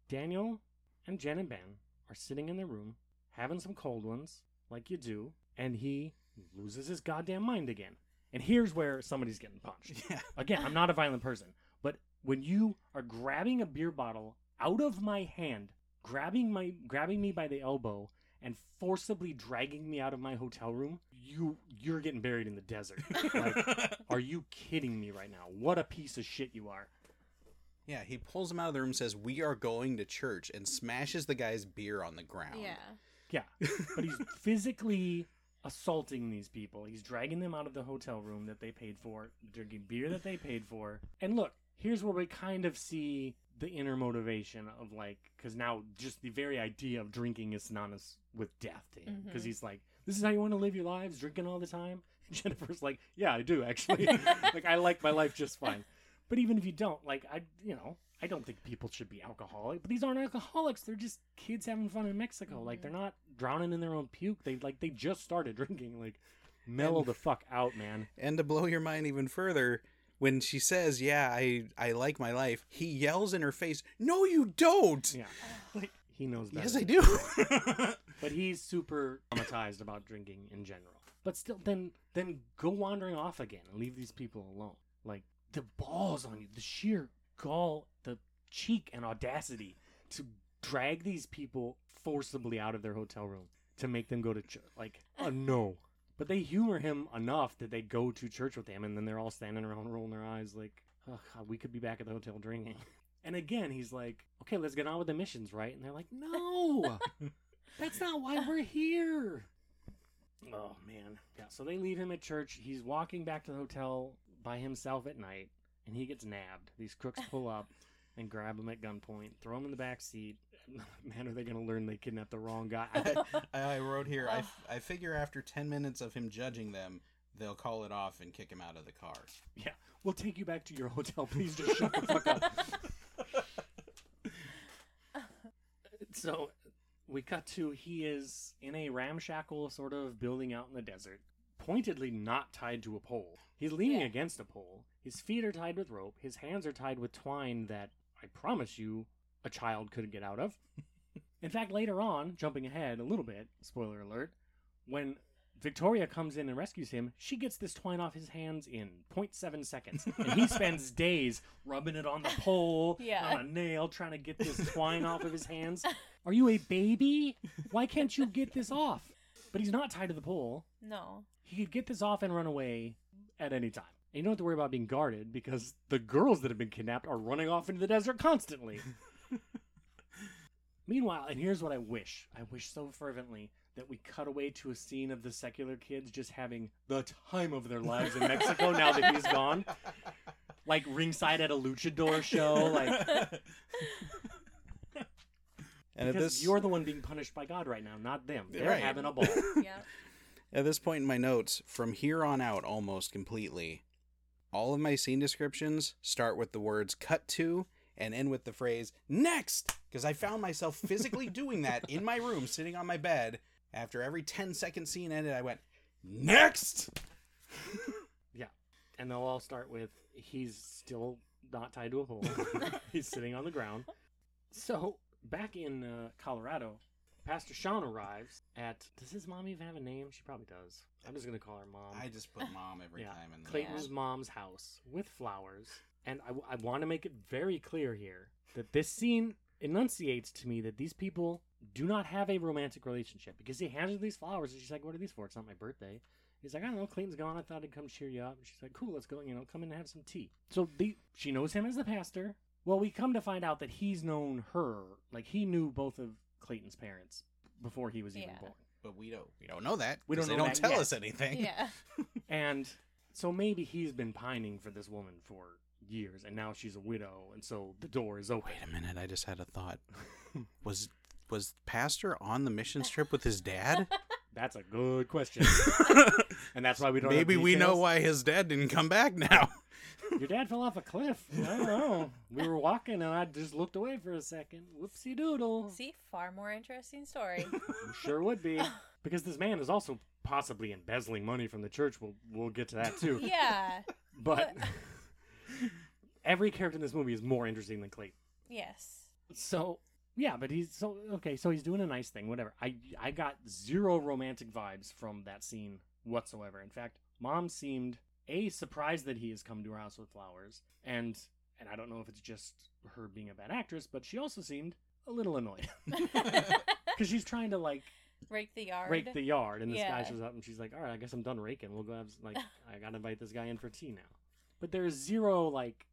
S2: Daniel and Jen and Ben are sitting in their room having some cold ones, like you do, and he loses his goddamn mind again. And here's where somebody's getting punched. <laughs>
S3: yeah
S2: Again, I'm not a violent person, but when you are grabbing a beer bottle out of my hand, grabbing my grabbing me by the elbow and forcibly dragging me out of my hotel room, you you're getting buried in the desert. <laughs> Like, are you kidding me right now? What a piece of shit you are.
S3: yeah he pulls him out of the room says we are going to church and smashes the guy's beer on the ground
S4: Yeah.
S2: Yeah, but he's physically assaulting these people. He's dragging them out of the hotel room that they paid for, drinking beer that they paid for. And look, here's where we kind of see the inner motivation of like because now just the very idea of drinking is synonymous with death to him because
S4: Mhm.
S2: he's like this is how you want to live your lives drinking all the time <laughs> and jennifer's like yeah i do actually <laughs> like i like my life just fine but even if you don't like i you know i don't think people should be alcoholic but these aren't alcoholics they're just kids having fun in mexico like
S4: Mhm.
S2: they're not drowning in their own puke they like they just started <laughs> drinking like mellow
S3: And-
S2: the fuck out man
S3: And to blow your mind even further, when she says, "Yeah, I I like my life," he yells in her face, "No, you don't."
S2: yeah <sighs> like he knows better
S3: Yes, I do. <laughs>
S2: but he's super traumatized about drinking in general. But still, then then go wandering off again and leave these people alone. Like the balls on you, the sheer gall, the cheek and audacity to drag these people forcibly out of their hotel room to make them go to church. Like, oh no. But they humor him enough that they go to church with him, and then they're all standing around rolling their eyes like, oh, God, we could be back at the hotel drinking. <laughs> And again, he's like, okay, let's get on with the missions, right? And they're like, no, <laughs> that's not why we're here. Oh, man. Yeah, so they leave him at church. He's walking back to the hotel by himself at night, and he gets nabbed. These crooks pull up <laughs> and grab him at gunpoint, throw him in the back seat. <laughs> Man, are they going to learn they kidnapped the wrong guy? <laughs>
S3: I wrote here. I, f- I figure after ten minutes of him judging them, they'll call it off and kick him out of the car.
S2: yeah, we'll take you back to your hotel. Please just shut the fuck up. so we cut to he is in a ramshackle sort of building out in the desert, pointedly not tied to a pole. He's leaning
S4: Yeah.
S2: against a pole. His feet are tied with rope. His hands are tied with twine that I promise you a child couldn't get out of. in fact, later on, jumping ahead a little bit, spoiler alert, when Victoria comes in and rescues him, she gets this twine off his hands in 0.7 seconds. And he <laughs> spends days rubbing it on the pole,
S4: Yeah.
S2: on a nail, trying to get this twine off of his hands. Are you a baby? Why can't you get this off? But he's not tied to the pole.
S4: no.
S2: He could get this off and run away at any time. And you don't have to worry about being guarded because the girls that have been kidnapped are running off into the desert constantly. <laughs> Meanwhile, and here's what I wish I wish so fervently that we cut away to a scene of the secular kids just having the time of their lives in Mexico now that he's gone. <laughs> Like ringside at a luchador show. Like, <laughs>
S3: And at
S2: because
S3: this
S2: you're the one being punished by God right now, not them. They're
S3: Right.
S2: having a ball. <laughs>
S4: Yeah.
S3: At this point in my notes, from here on out almost completely, all of my scene descriptions start with the words cut to and end with the phrase next because I found myself physically <laughs> doing that in my room sitting on my bed after every 10 second scene ended I went next <laughs> yeah,
S2: and they'll all start with he's still not tied to a pole. he's sitting on the ground. So back in uh, Colorado, Pastor Sean arrives at. Does his mom even have a name? She probably does. I'm just gonna call her mom.
S3: I just put mom every
S2: Yeah.
S3: time in there.
S2: Clayton's mom's house with flowers, and I, want to make it very clear here that this scene enunciates to me that these people do not have a romantic relationship because he hands her these flowers and she's like, "What are these for? It's not my birthday." He's like, "I don't know. Clayton's gone. I thought I'd come cheer you up." And she's like, "Cool, let's go. You know, come in and have some tea." So the she knows him as the pastor. Well, we come to find out that he's known her, like he knew both of Clayton's parents before he was even
S4: Yeah.
S2: born.
S3: But we don't we don't know that.
S2: We don't
S3: 'cause they
S2: know
S3: don't
S2: that
S3: tell
S2: yet.
S3: us anything.
S4: Yeah. <laughs>
S2: And so maybe he's been pining for this woman for years, and now she's a widow, and so the door is open.
S3: Wait a minute, I just had a thought. <laughs> was was Pastor on the mission trip with his dad? <laughs>
S2: That's a good question, and that's why we don't. have
S3: Maybe we know
S2: details.
S3: why his dad didn't come back now.
S2: Your dad fell off a cliff. I don't know. We were walking, and I just looked away for a second. Whoopsie doodle.
S4: See, far more interesting story. <laughs>
S2: Sure would be, because this man is also possibly embezzling money from the church. We'll we'll get to that too.
S4: yeah.
S2: But every character in this movie is more interesting than Clayton.
S4: Yes.
S2: So yeah, but he's so okay. So he's doing a nice thing, whatever. I I got zero romantic vibes from that scene whatsoever. In fact, mom seemed a surprised that he has come to her house with flowers, and and I don't know if it's just her being a bad actress, but she also seemed a little annoyed <laughs> <laughs> because she's trying to like
S4: Rake the yard.
S2: rake the yard, and this guy shows up and she's like, "All right, I guess I'm done raking. We'll go have s- like I gotta invite this guy in for tea now." But there's zero like,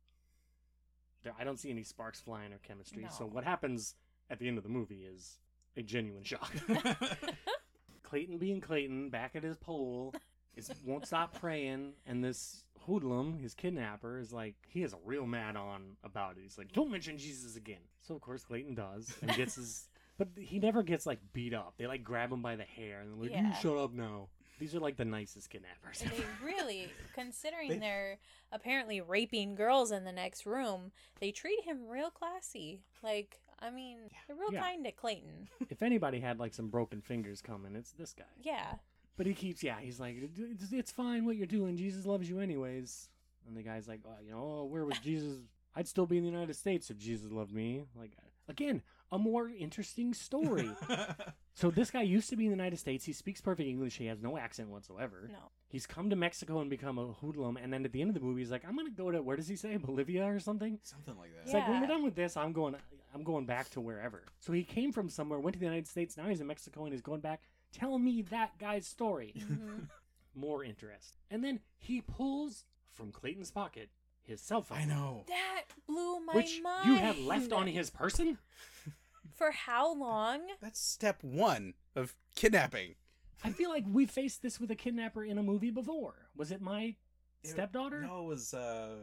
S2: there I don't see any sparks flying or chemistry. So what happens at the end of the movie is a genuine shock. <laughs> Clayton being Clayton, back at his pole, is won't stop praying, and this hoodlum, his kidnapper, is like he is real mad on about it. He's like, "Don't mention Jesus again." So of course Clayton does and gets his, <laughs> but he never gets like beat up. They like grab him by the hair and they're like,
S4: Yeah.
S2: "You shut up now." These are like the nicest kidnappers.
S4: And they <laughs> really, considering
S3: They-
S4: they're apparently raping girls in the next room, they treat him real classy. Like, I mean, they're real
S2: Yeah.
S4: kind to Clayton.
S2: if anybody had like some broken fingers coming, it's this guy.
S4: Yeah.
S2: But he keeps, yeah, he's like, it's, it's fine what you're doing. Jesus loves you anyways. And the guy's like, oh, you know, oh, where was Jesus? I'd still be in the United States if Jesus loved me. Like, again, a more interesting story. <laughs> so this guy used to be in the United States. He speaks perfect English. He has no accent whatsoever.
S4: No.
S2: He's come to Mexico and become a hoodlum. And then at the end of the movie, he's like, I'm gonna go to where does he say Bolivia or something?
S3: Something like that.
S2: It's like when we're done with this, I'm going. I'm going back to wherever. So he came from somewhere, went to the United States. Now he's in Mexico and he's going back. Tell me that guy's story.
S4: Mhm. <laughs>
S2: More interest. And then he pulls from Clayton's pocket his cell phone,
S3: I know.
S4: that blew my
S2: which
S4: mind.
S2: you have left on his person. <laughs>
S4: For how long?
S3: That's step one of kidnapping.
S2: I feel like we faced this with a kidnapper in a movie before. Was it my stepdaughter?
S3: No, it was uh,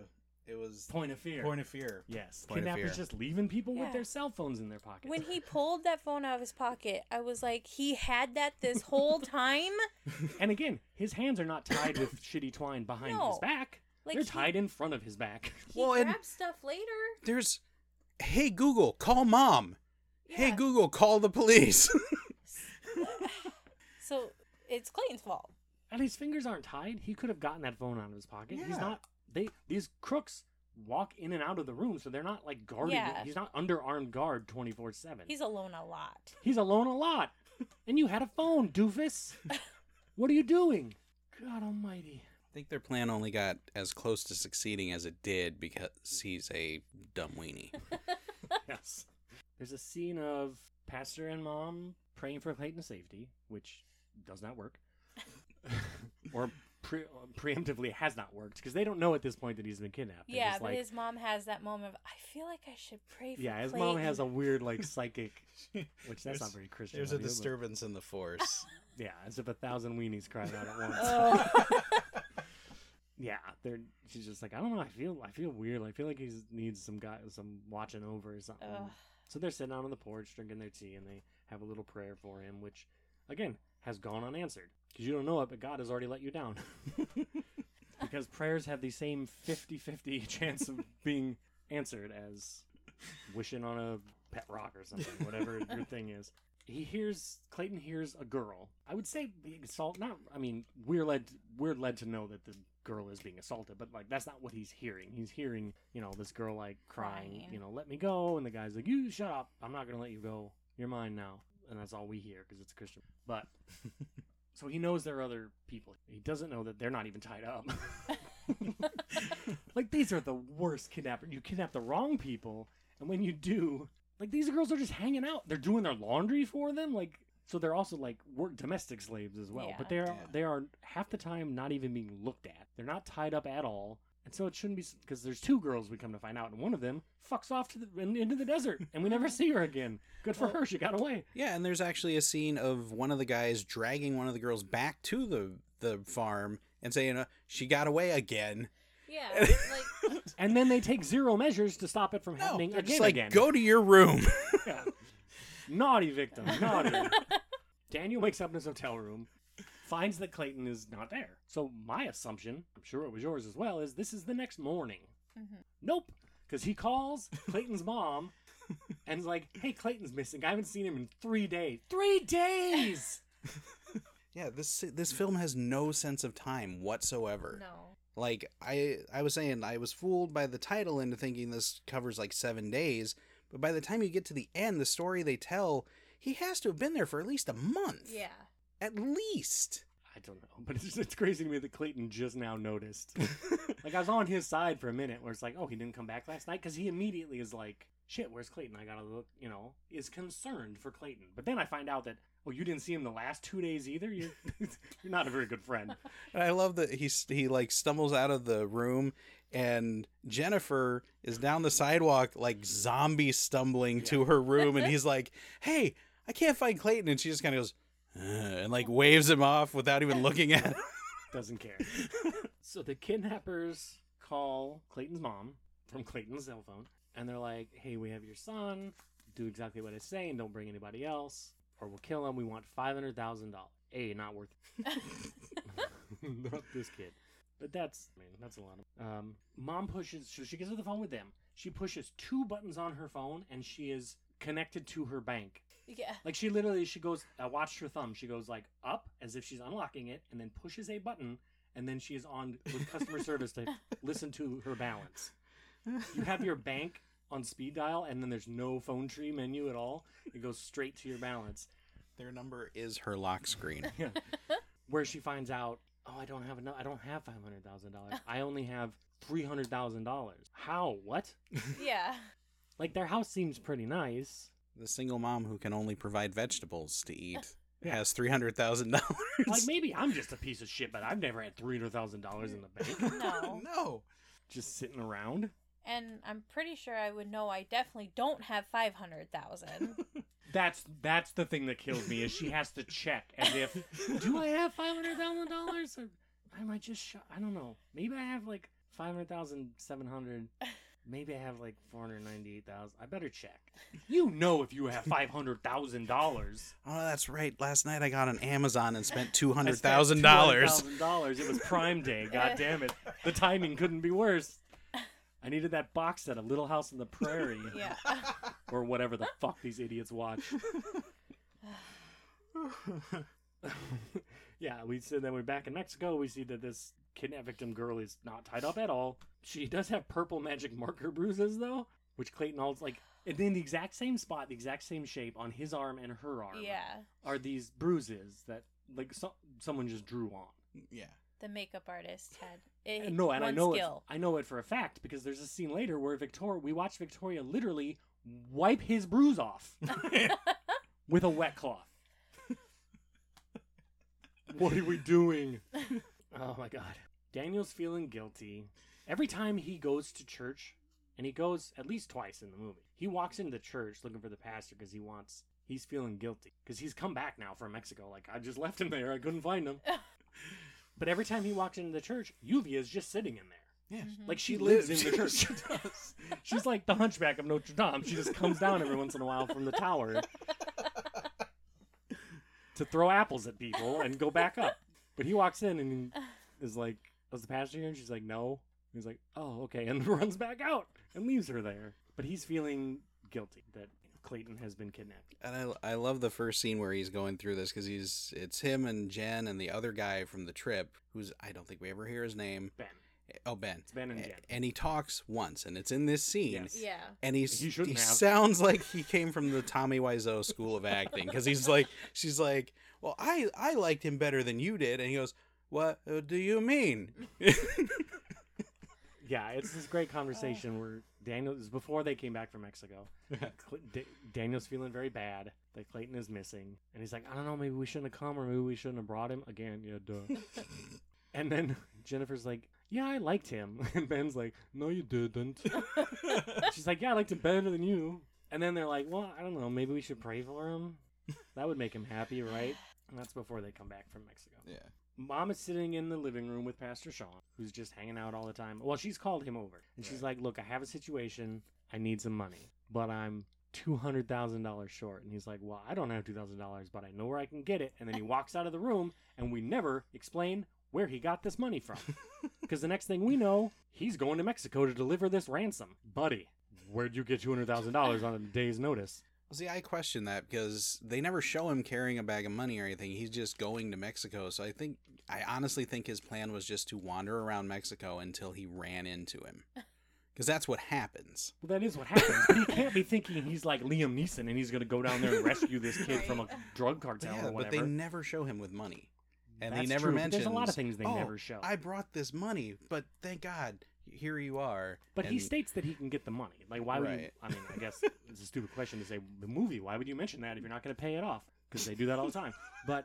S3: it was
S2: Point of fear.
S3: Point of Fear.
S2: yes,
S3: Point of
S2: kidnappers
S3: fear.
S2: just leaving people with
S4: Yeah.
S2: their cell phones in their pocket.
S4: When he <laughs> pulled that phone out of his pocket, I was like, he had that this whole time? <laughs>
S2: and again, his hands are not tied with <laughs> shitty twine behind his back.
S4: Like
S2: They're
S4: he-
S2: tied in front of his back.
S4: He
S3: Well, and-
S4: grabbed stuff later.
S3: There's, hey Google, call mom. Hey
S4: Yeah.
S3: Google, call the police.
S4: So it's Clayton's fault.
S2: And his fingers aren't tied. He could have gotten that phone out of his pocket. He's
S3: Yeah.
S2: not. They these crooks walk in and out of the room, so they're not like guarding.
S4: Yeah.
S2: He's not under armed guard twenty four seven.
S4: He's alone a lot. <laughs>
S2: He's alone a lot. And you had a phone, doofus. <laughs> what are you doing? God Almighty.
S3: I think their plan only got as close to succeeding as it did because he's a dumb weenie. <laughs>
S2: Yes. There's a scene of pastor and mom praying for Clayton's safety, which does not work, or pre- um, preemptively has not worked because they don't know at this point that he's been kidnapped. They're
S4: Yeah, but
S2: like,
S4: his mom has that moment of, I feel like I should pray for him.
S2: Yeah, his
S4: Clayton.
S2: mom has a weird like <laughs> psychic, which that's
S3: There's-
S2: not very Christian.
S3: There's a
S2: of you, but-
S3: disturbance in the force. <laughs>
S2: Yeah, as if a thousand weenies cried out at once.
S4: Oh. <laughs>
S2: Yeah, they're. She's just like, I don't know. I feel, I feel weird. I feel like he needs some guy, some watching over or something.
S4: Ugh.
S2: So they're sitting out on the porch drinking their tea, and they have a little prayer for him, which, again, has gone unanswered because you don't know it, but God has already let you down. <laughs> because prayers have the same 50-50 <laughs> chance of being answered as wishing on a pet rock or something, whatever <laughs> your thing is. He hears Clayton hears a girl. I would say being assault. Not. I mean, we're led we're led to know that the girl is being assaulted, but like that's not what he's hearing. He's hearing you know this girl like crying.
S4: Crying.
S2: You know, let me go, and the guy's like, you shut up. I'm not gonna let you go. You're mine now, and that's all we hear because it's a Christian. But so he knows there are other people. He doesn't know that they're not even tied up. <laughs> like these are the worst kidnappers. You kidnap the wrong people, and when you do, like these girls are just hanging out. They're doing their laundry for them. Like so, they're also like work domestic slaves as well.
S4: Yeah.
S2: But they're
S3: Yeah.
S2: they are half the time not even being looked at. They're not tied up at all. And so it shouldn't be because there's two girls we come to find out, and one of them fucks off to the in, into the desert, and we never <laughs> see her again. Good for her, she got away.
S3: yeah, and there's actually a scene of one of the guys dragging one of the girls back to the the farm and saying uh, she got away again.
S4: yeah, <laughs> like
S2: And then they take zero measures to stop it from
S3: No,
S2: happening again.
S3: just like
S2: again.
S3: go to your room. <laughs>
S2: Yeah. Naughty victim, naughty. Daniel wakes up in his hotel room, finds that Clayton is not there. So my assumption, I'm sure it was yours as well, is this is the next morning.
S4: Mhm.
S2: Nope, because he calls Clayton's mom and is like, "Hey, Clayton's missing. I haven't seen him in three days. Three days." <laughs>
S3: yeah, this this film has no sense of time whatsoever.
S4: no.
S3: Like I I was saying, I was fooled by the title into thinking this covers like seven days, but by the time you get to the end, the story they tell, he has to have been there for at least a month.
S4: Yeah.
S3: At least.
S2: I don't know, but it's just, it's crazy to me that Clayton just now noticed. <laughs> like I was on his side for a minute, where it's like, oh, he didn't come back last night because he immediately is like, shit, where's Clayton? I gotta look, you know, is concerned for Clayton. But then I find out that, oh, you didn't see him the last two days either. You're <laughs> you're not a very good friend.
S3: And I love that he he like stumbles out of the room and Jennifer is down the sidewalk like zombie stumbling to her room and he's like, "Hey, I can't find Clayton." And she just kind of goes "Uh," <sighs> and like waves him off without even looking at him. <laughs>
S2: Doesn't care. <laughs> So the kidnappers call Clayton's mom from Clayton's cell phone, and they're like, "Hey, we have your son. Do exactly what I say, and don't bring anybody else, or we'll kill him. We want five hundred thousand dollars. A, not worth. <laughs> not this kid. But that's, I mean, that's a lot of. Um, mom pushes. So she gets on the phone with them. She pushes two buttons on her phone, and she is connected to her bank.
S4: Yeah.
S2: Like she literally, she goes. I watched her thumb. She goes like up as if she's unlocking it, and then pushes a button, and then she is on with customer service to <laughs> listen to her balance. You have your bank on speed dial, and then there's no phone tree menu at all. It goes straight to your balance.
S3: Their number is her lock screen. <laughs>
S2: Where she finds out, oh, I don't have enough. I don't have five hundred thousand dollars. <laughs> I only have three hundred thousand dollars. How? What?
S4: Yeah.
S2: Like their house seems pretty nice.
S3: The single mom who can only provide vegetables to eat
S2: Yeah.
S3: has three hundred thousand dollars.
S2: Like <laughs> maybe I'm just a piece of shit, but I've never had three hundred thousand dollars in the bank. <laughs>
S4: No. <laughs>
S3: no.
S2: just sitting around.
S4: And I'm pretty sure I would know I definitely don't have 500,000.
S2: That's that's the thing that kills me is she has to check as if do I have five hundred thousand dollars or I might just sh- I don't know maybe I have like five hundred thousand seven hundred maybe I have like four hundred ninety eight thousand I better check you know if you have <laughs> five hundred thousand dollars
S3: Oh, that's right. Last night I got on Amazon and spent <laughs> two hundred thousand dollars.
S2: dollars it was Prime Day <laughs> god damn it the timing couldn't be worse I needed that box set of Little House on the Prairie
S4: yeah.
S2: or whatever the fuck these idiots watch. yeah, we said that we're back in Mexico. We see that this kidnap victim girl is not tied up at all. She does have purple magic marker bruises though, which Clayton All's like, and in the exact same spot, the exact same shape on his arm and her arm
S4: Yeah.
S2: are these bruises that like so- someone just drew on.
S3: yeah.
S4: The makeup artist had it,
S2: And <laughs> no, and I
S4: one
S2: know it. I know it for a fact because there's a scene later where Victoria, we watch Victoria literally wipe his bruise off <laughs> <laughs> with a wet cloth. what are we doing? Oh my god. Daniel's feeling guilty. Every time he goes to church, and he goes at least twice in the movie, he walks into the church looking for the pastor because he wants, he's feeling guilty. Because he's come back now from Mexico. Like, I just <laughs> left him there. I couldn't find him. <laughs> but every time he walks into the church, Lluvia is just sitting in there.
S3: Yeah.
S4: Mhm.
S2: Like she,
S3: She
S2: lives,
S3: lives.
S2: in the <laughs> church. She's like the hunchback of Notre Dame. She just comes down every once in a while from the tower to throw apples at people and go back up. But he walks in and is like, "Was the pastor here?" And she's like, "No." He's like, "Oh, okay," and <laughs> runs back out and leaves her there. But he's feeling guilty that Clayton has been kidnapped.
S3: And I, I love the first scene where he's going through this because he's it's him and Jen and the other guy from the trip who's I don't think we ever hear his name.
S2: Ben,
S3: Oh Ben.
S2: it's Ben and Jen.
S3: And he talks once, and it's in this scene.
S2: Yes.
S4: Yeah.
S3: And he's,
S2: He
S3: he, sounds like he came from the Tommy Wiseau School of Acting because he's like, she's like, well, I I liked him better than you did, and he goes, what uh, do you mean? <laughs>
S2: Yeah, it's this great <laughs> oh. conversation where Daniel is before they came back from Mexico. <laughs> Cl- Da- Daniel's feeling very bad that Clayton is missing, and he's like, I don't know, maybe we shouldn't have come, or maybe we shouldn't have brought him again. Yeah, duh. <laughs> and then Jennifer's like, Yeah, I liked him, and Ben's like, No, you didn't. She's like, Yeah, I liked him better than you. And then they're like, Well, I don't know, maybe we should pray for him. That would make him happy, right? And that's before they come back from Mexico.
S3: yeah.
S2: Mom is sitting in the living room with Pastor Sean, who's just hanging out all the time. Well, she's called him over, and she's like, "Look, I have a situation. I need some money, but I'm two hundred thousand dollars short." And he's like, "Well, I don't have two thousand dollars, but I know where I can get it." And then he walks out of the room, and we never explain where he got this money from, <laughs> because the next thing we know, he's going to Mexico to deliver this ransom, buddy. Where'd you get two hundred thousand dollars on a day's notice?
S3: Well, see, I question that because they never show him carrying a bag of money or anything. He's just going to Mexico. So I think, I honestly think his plan was just to wander around Mexico until he ran into him. <laughs> Because that's what happens.
S2: Well, that is what happens. but he can't be thinking he's like Liam Neeson and he's going to go down there and rescue this kid from a <laughs> drug cartel
S3: yeah,
S2: or
S3: but they never show him with money. And
S2: That's
S3: they never
S2: true,
S3: mention.
S2: There's a lot of things they
S3: oh,
S2: never show.
S3: I brought this money, but thank God, here you are.
S2: but he states that he can get the money. Like, why would you? I mean, I guess <laughs> it's a stupid question to say the movie. Why would you mention that if you're not going to pay it off? Because they do that all the time. But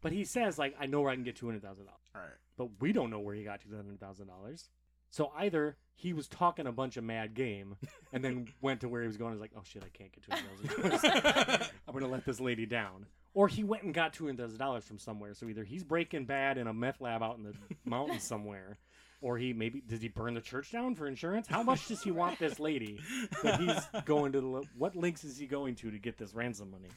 S2: but he says like, I know where I can get two hundred thousand dollars.
S3: All right.
S2: But we don't know where he got two hundred thousand dollars. So either he was talking a bunch of mad game and then <laughs> went to where he was going and was like, oh shit, I can't get two hundred thousand dollars. <laughs> I'm gonna let this lady down. Or he went and got two hundred thousand dollars from somewhere. So either he's breaking bad in a meth lab out in the mountains somewhere, or he maybe did he burn the church down for insurance? How much does he want this lady that he's going to? The, what links is he going to to get this ransom money?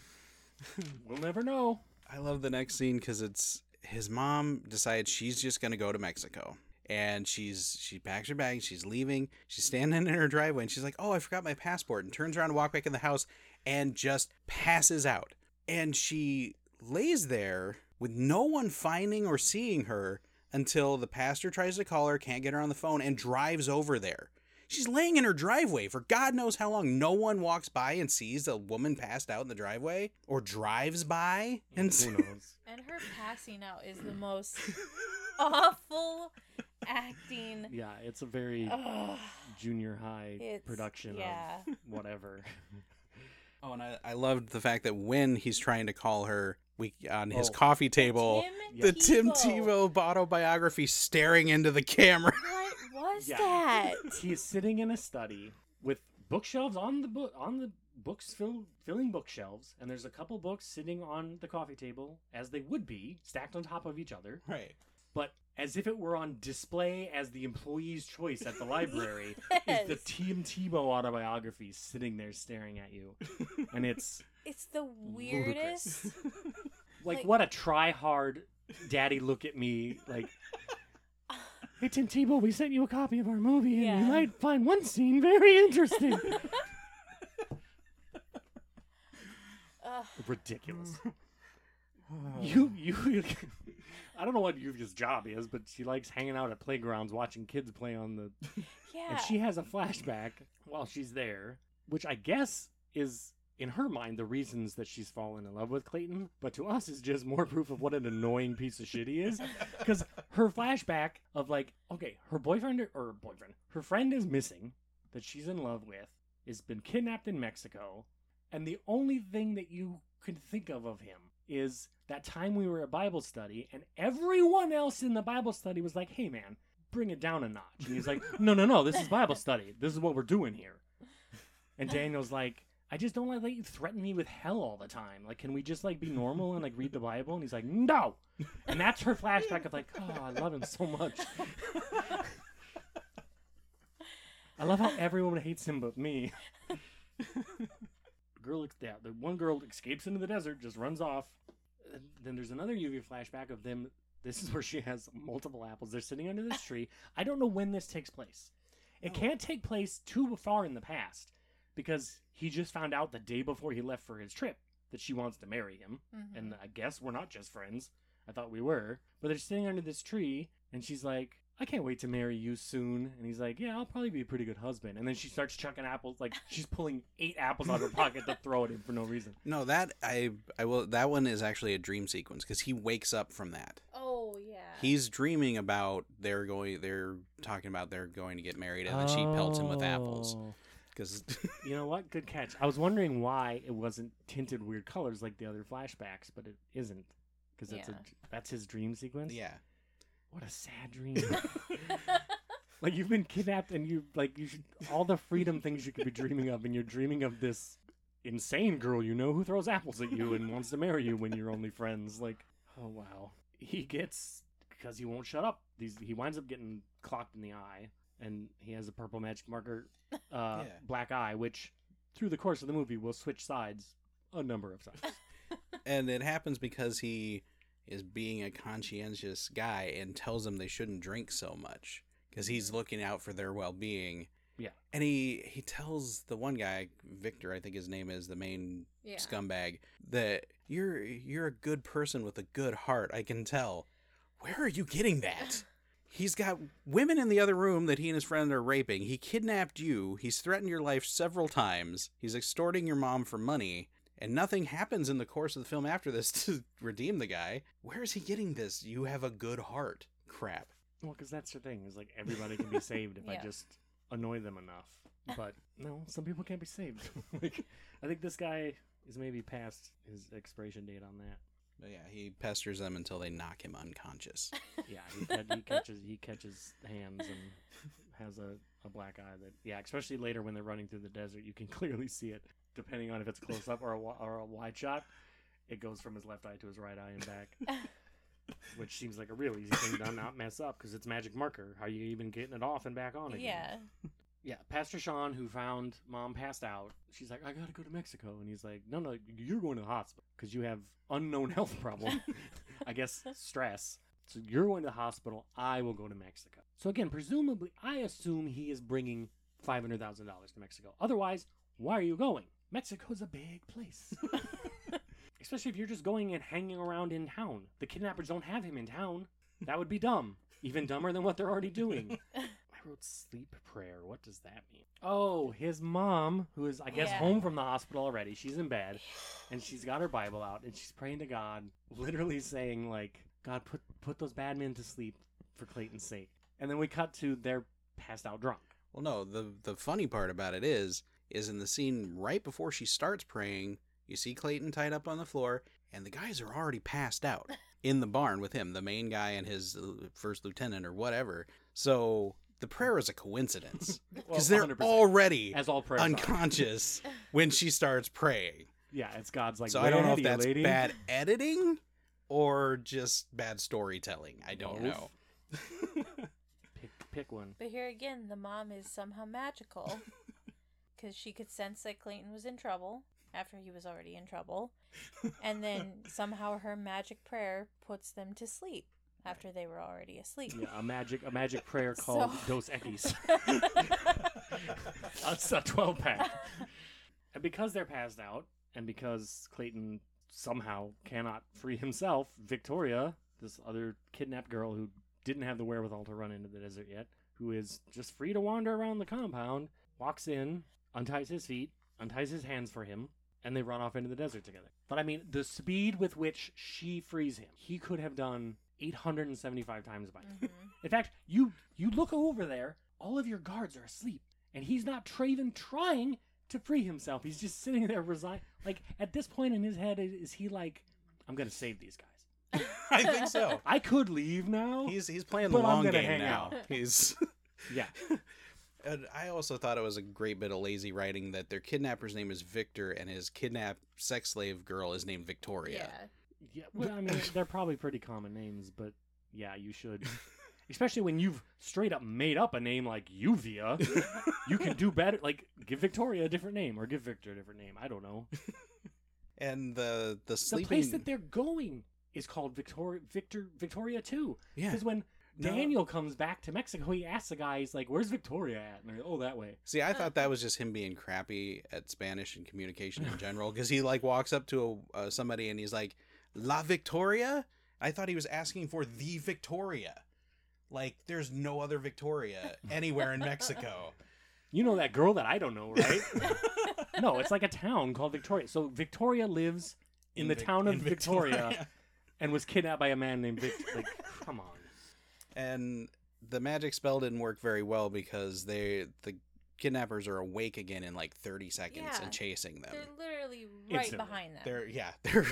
S2: We'll never know.
S3: I love the next scene because it's his mom decides she's just gonna go to Mexico. And she's she packs her bag, she's leaving, she's standing in her driveway, and she's like, "Oh, I forgot my passport," and turns around to walk back in the house, and just passes out. And she lays there with no one finding or seeing her until the pastor tries to call her, can't get her on the phone, and drives over there. She's laying in her driveway for God knows how long. No one walks by and sees a woman passed out in the driveway or drives by. And
S2: Who knows? <laughs>
S4: And her passing out is the most awful acting.
S2: Yeah, it's a very
S4: Ugh.
S2: junior high
S4: It's-
S2: production
S4: yeah.
S2: of whatever. <laughs>
S3: Oh, and I, I loved the fact that when he's trying to call her, we on his
S2: Oh.
S3: coffee table,
S4: Tim
S3: the Tim Tebow autobiography staring into the camera. <laughs>
S4: What was
S2: Yeah.
S4: that? <laughs>
S2: he is sitting in a study with bookshelves on the book on the books fill, filling bookshelves, and there's a couple books sitting on the coffee table as they would be, stacked on top of each other,
S3: Right.
S2: but as if it were on display as the employee's choice at the library. Is the <laughs>
S4: Yes.
S2: Tim Tebow autobiography sitting there staring at you, and it's
S4: It's the weirdest. <laughs>
S2: like,
S4: Like-
S2: what a try hard daddy look at me like <laughs> hey tim tebow we sent you a copy of our movie and
S4: Yeah.
S2: you might find one scene very interesting <laughs>
S4: Ugh.
S2: ridiculous <sighs> you you i don't know what Lluvia's job is but she likes hanging out at playgrounds watching kids play on the
S4: yeah.
S2: and she has a flashback while she's there, which I guess is in her mind the reasons that she's fallen in love with Clayton, but to us is just more proof of what an annoying piece of shit he is. Because her flashback of like, okay, her boyfriend or, or boyfriend, her friend is missing that she's in love with, has been kidnapped in Mexico, and the only thing that you could think of of him is that time we were at Bible study, and everyone else in the Bible study was like, "Hey, man, bring it down a notch." And he's like, "No, no, no, this is Bible study. This is what we're doing here." And Daniel's like, "I just don't like that you threaten me with hell all the time. Like, can we just like be normal and like read the Bible?" And he's like, "No." And that's her flashback of like, "Oh, I love him so much." I love how everyone hates him but me. <laughs> girl, yeah, the one girl escapes into the desert, just runs off. And then there's another Lluvia flashback of them. This is where she has multiple apples. They're sitting under this tree. I don't know when this takes place. It oh. can't take place too far in the past because he just found out the day before he left for his trip that she wants to marry him.
S4: Mhm.
S2: And I guess we're not just friends. I thought we were. But they're sitting under this tree, and she's like, I can't wait to marry you soon. And he's like, Yeah, I'll probably be a pretty good husband. And then she starts chucking apples. Like, <laughs> she's pulling eight apples out of her pocket to throw at him for no reason.
S3: No, that I I will. That one is actually a dream sequence because he wakes up from that.
S4: oh yeah.
S3: He's dreaming about they're going. They're talking about they're going to get married, and then she pelts him with apples
S2: Oh.
S3: Because <laughs>
S2: You know what? Good catch. I was wondering why it wasn't tinted weird colors like the other flashbacks, but it isn't. Because that's,
S4: Yeah.
S2: a, that's his dream sequence?
S3: yeah.
S2: What a sad dream. <laughs> <laughs> like you've been kidnapped and you like you should all the freedom things you could be dreaming of and you're dreaming of this insane girl you know who throws apples at you and wants to marry you when you're only friends like oh wow he gets because he won't shut up these he winds up getting clocked in the eye and he has a purple magic marker uh <laughs>
S3: Yeah.
S2: black eye which through the course of the movie will switch sides a number of times <laughs>
S3: and it happens because he is being a conscientious guy and tells them they shouldn't drink so much because he's looking out for their well-being
S2: Yeah.
S3: and he he tells the one guy victor i think his name is the main
S4: yeah.
S3: scumbag that you're you're a good person with a good heart i can tell where are you getting that he's got women in the other room that he and his friend are raping. He kidnapped you. He's threatened your life several times. He's extorting your mom for money. And nothing happens in the course of the film after this <laughs> to redeem the guy. Where is he getting this you have a good heart crap?
S2: Well, because that's the thing is like everybody can be saved if I just annoy them enough. But no, some people can't be saved. <laughs> like I think this guy is maybe past his expiration date on that.
S3: But yeah he pesters them until they knock him unconscious <laughs>
S2: Yeah, he, he catches he catches hands and has a, a black eye that yeah, especially later when they're running through the desert, you can <laughs> clearly see it depending on if it's close up or a, or a wide shot. it goes from his left eye to his right eye and back. <laughs> Which seems like a real easy thing to not mess up because it's magic marker. How you even getting it off and back on again?
S4: Yeah.
S2: Yeah, Pastor Sean, who found mom passed out, she's like, I gotta go to Mexico. And he's like, No, no, you're going to the hospital because you have unknown <laughs> health problem. I guess stress. So you're going to the hospital. I will go to Mexico. So again, presumably, I assume he is bringing $500,000 to Mexico. Otherwise, why are you going? Mexico's a big place. <laughs> Especially if you're just going and hanging around in town. The kidnappers don't have him in town. That would be dumb. Even dumber than what they're already doing. <laughs> I wrote sleep prayer. What does that mean? Oh, his mom, who is, I guess,
S4: Yeah.
S2: home from the hospital already. She's in bed, and she's got her Bible out, and she's praying to God, <laughs> literally saying, like, God, put put those bad men to sleep for Clayton's sake. And then we cut to they're passed out drunk.
S3: Well, no, the the funny part about it is, is in the scene right before she starts praying, you see Clayton tied up on the floor, and the guys are already passed out <laughs> in the barn with him, the main guy and his uh, first lieutenant or whatever. So the prayer is a coincidence <laughs> because
S2: Well,
S3: they're already
S2: as all
S3: unconscious <laughs> when she starts praying.
S2: Yeah, it's God's like.
S3: so I don't know if that's
S2: lady."
S3: bad editing or just bad storytelling. I don't
S2: Both.
S3: know. <laughs>
S2: Pick pick one.
S4: But here again, the mom is somehow magical because she could sense that Clayton was in trouble after he was already in trouble. And then somehow her magic prayer puts them to sleep after they were already asleep.
S2: Yeah, a magic a magic prayer <laughs> called
S4: So-
S2: Dos Equis. <laughs> That's a twelve pack. And because they're passed out, and because Clayton somehow cannot free himself, Victoria, this other kidnapped girl who didn't have the wherewithal to run into the desert yet, who is just free to wander around the compound, walks in, unties his feet, unties his hands for him, and they run off into the desert together. But I mean, the speed with which she frees him, he could have done 875 times by now.
S4: Mhm.
S2: In fact, you you look over there, all of your guards are asleep, and he's not tra- even trying to free himself. He's just sitting there resigned. Like at this point in his head, is, is he like, "I'm gonna save these guys. <laughs>
S3: I think so. <laughs>
S2: I could leave now."
S3: He's he's playing the long game
S2: hang
S3: now.
S2: out. <laughs>
S3: He's
S2: yeah,
S3: And I also thought it was a great bit of lazy writing that their kidnapper's name is Victor and his kidnapped sex slave girl is named Victoria.
S4: Yeah.
S2: Yeah. Well, I mean, <laughs> they're probably pretty common names, but yeah, you should. Especially when you've straight up made up a name like Lluvia, you can do better. Like, give Victoria a different name or give Victor a different name. I don't know. <laughs>
S3: And the the
S2: the place that they're going is called Victoria Victor Victoria too.
S3: yeah.
S2: Because when
S3: No.
S2: Daniel comes back to Mexico, he asks the guy, he's like, "Where's Victoria at?" And they're like, "Oh, that way."
S3: See, I thought that was just him being crappy at Spanish and communication in general because he like walks up to a, uh, somebody and he's like, "La Victoria." I thought he was asking for the Victoria. Like, there's no other Victoria anywhere in Mexico. <laughs>
S2: You know that girl that I don't know, right? <laughs> no, it's like a town called Victoria. So Victoria lives in, the
S3: Vic-
S2: town of
S3: in
S2: Victoria, and was kidnapped by a man named Victor. Like, come on.
S3: and the magic spell didn't work very well because they the kidnappers are awake again in like 30 seconds
S4: Yeah.
S3: and chasing them.
S4: They're literally right
S2: Instantly.
S4: behind them.
S3: They're yeah, <laughs> they're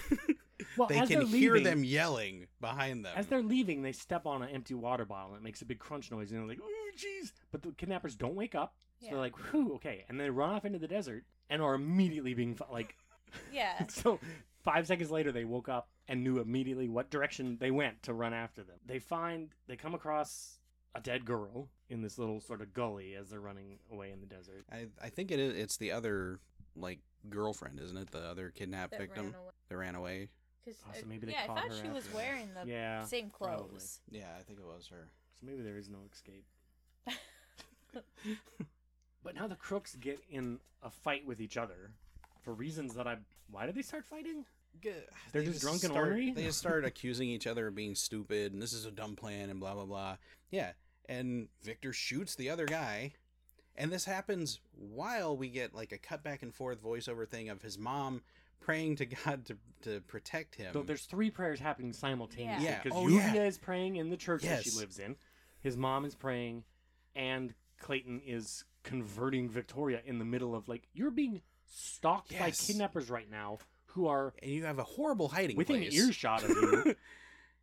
S2: Well,
S3: they
S2: as
S3: can
S2: they're
S3: hear
S2: leaving-
S3: them yelling behind them.
S2: As they're leaving, they step on an empty water bottle and it makes a big crunch noise, and they're like, "Ooh, jeez!" But the kidnappers don't wake up, so
S4: Yeah.
S2: they're like, "Whew, okay," and they run off into the desert and are immediately being fu- like, <laughs>
S4: yeah. <laughs>
S2: so five seconds later they woke up and knew immediately what direction they went to run after them. They find they come across a dead girl in this little sort of gully as they're running away in the desert.
S3: I I think it is it's the other like girlfriend, isn't it? The other kidnapped
S4: That
S3: victim
S4: ran away.
S3: that ran away.
S4: 'Cause,
S2: Oh, so maybe they
S4: yeah, I
S2: caught
S4: thought
S2: her
S4: she was
S2: after.
S4: wearing the
S2: Yeah,
S4: same
S2: probably.
S4: clothes.
S3: Yeah, I think it was her.
S2: So maybe there is no escape. <laughs> but now the crooks get in a fight with each other for reasons that I. Why did they start fighting? They're
S3: They
S2: just drunk and ornery?
S3: They just start <laughs> accusing each other of being stupid and this is a dumb plan and blah blah blah. Yeah, and Victor shoots the other guy, and this happens while we get like a cut back and forth voiceover thing of his mom praying to <laughs> God to to protect him.
S2: So there's three prayers happening simultaneously
S3: Yeah.
S2: because
S3: Oh,
S2: Lluvia
S3: yeah.
S2: is praying in the church that she lives in. His mom is praying, and Clayton is converting Victoria in the middle of like you're being stalked by kidnappers right now who are
S3: and you have a horrible hiding
S2: within
S3: place.
S2: earshot of you. <laughs>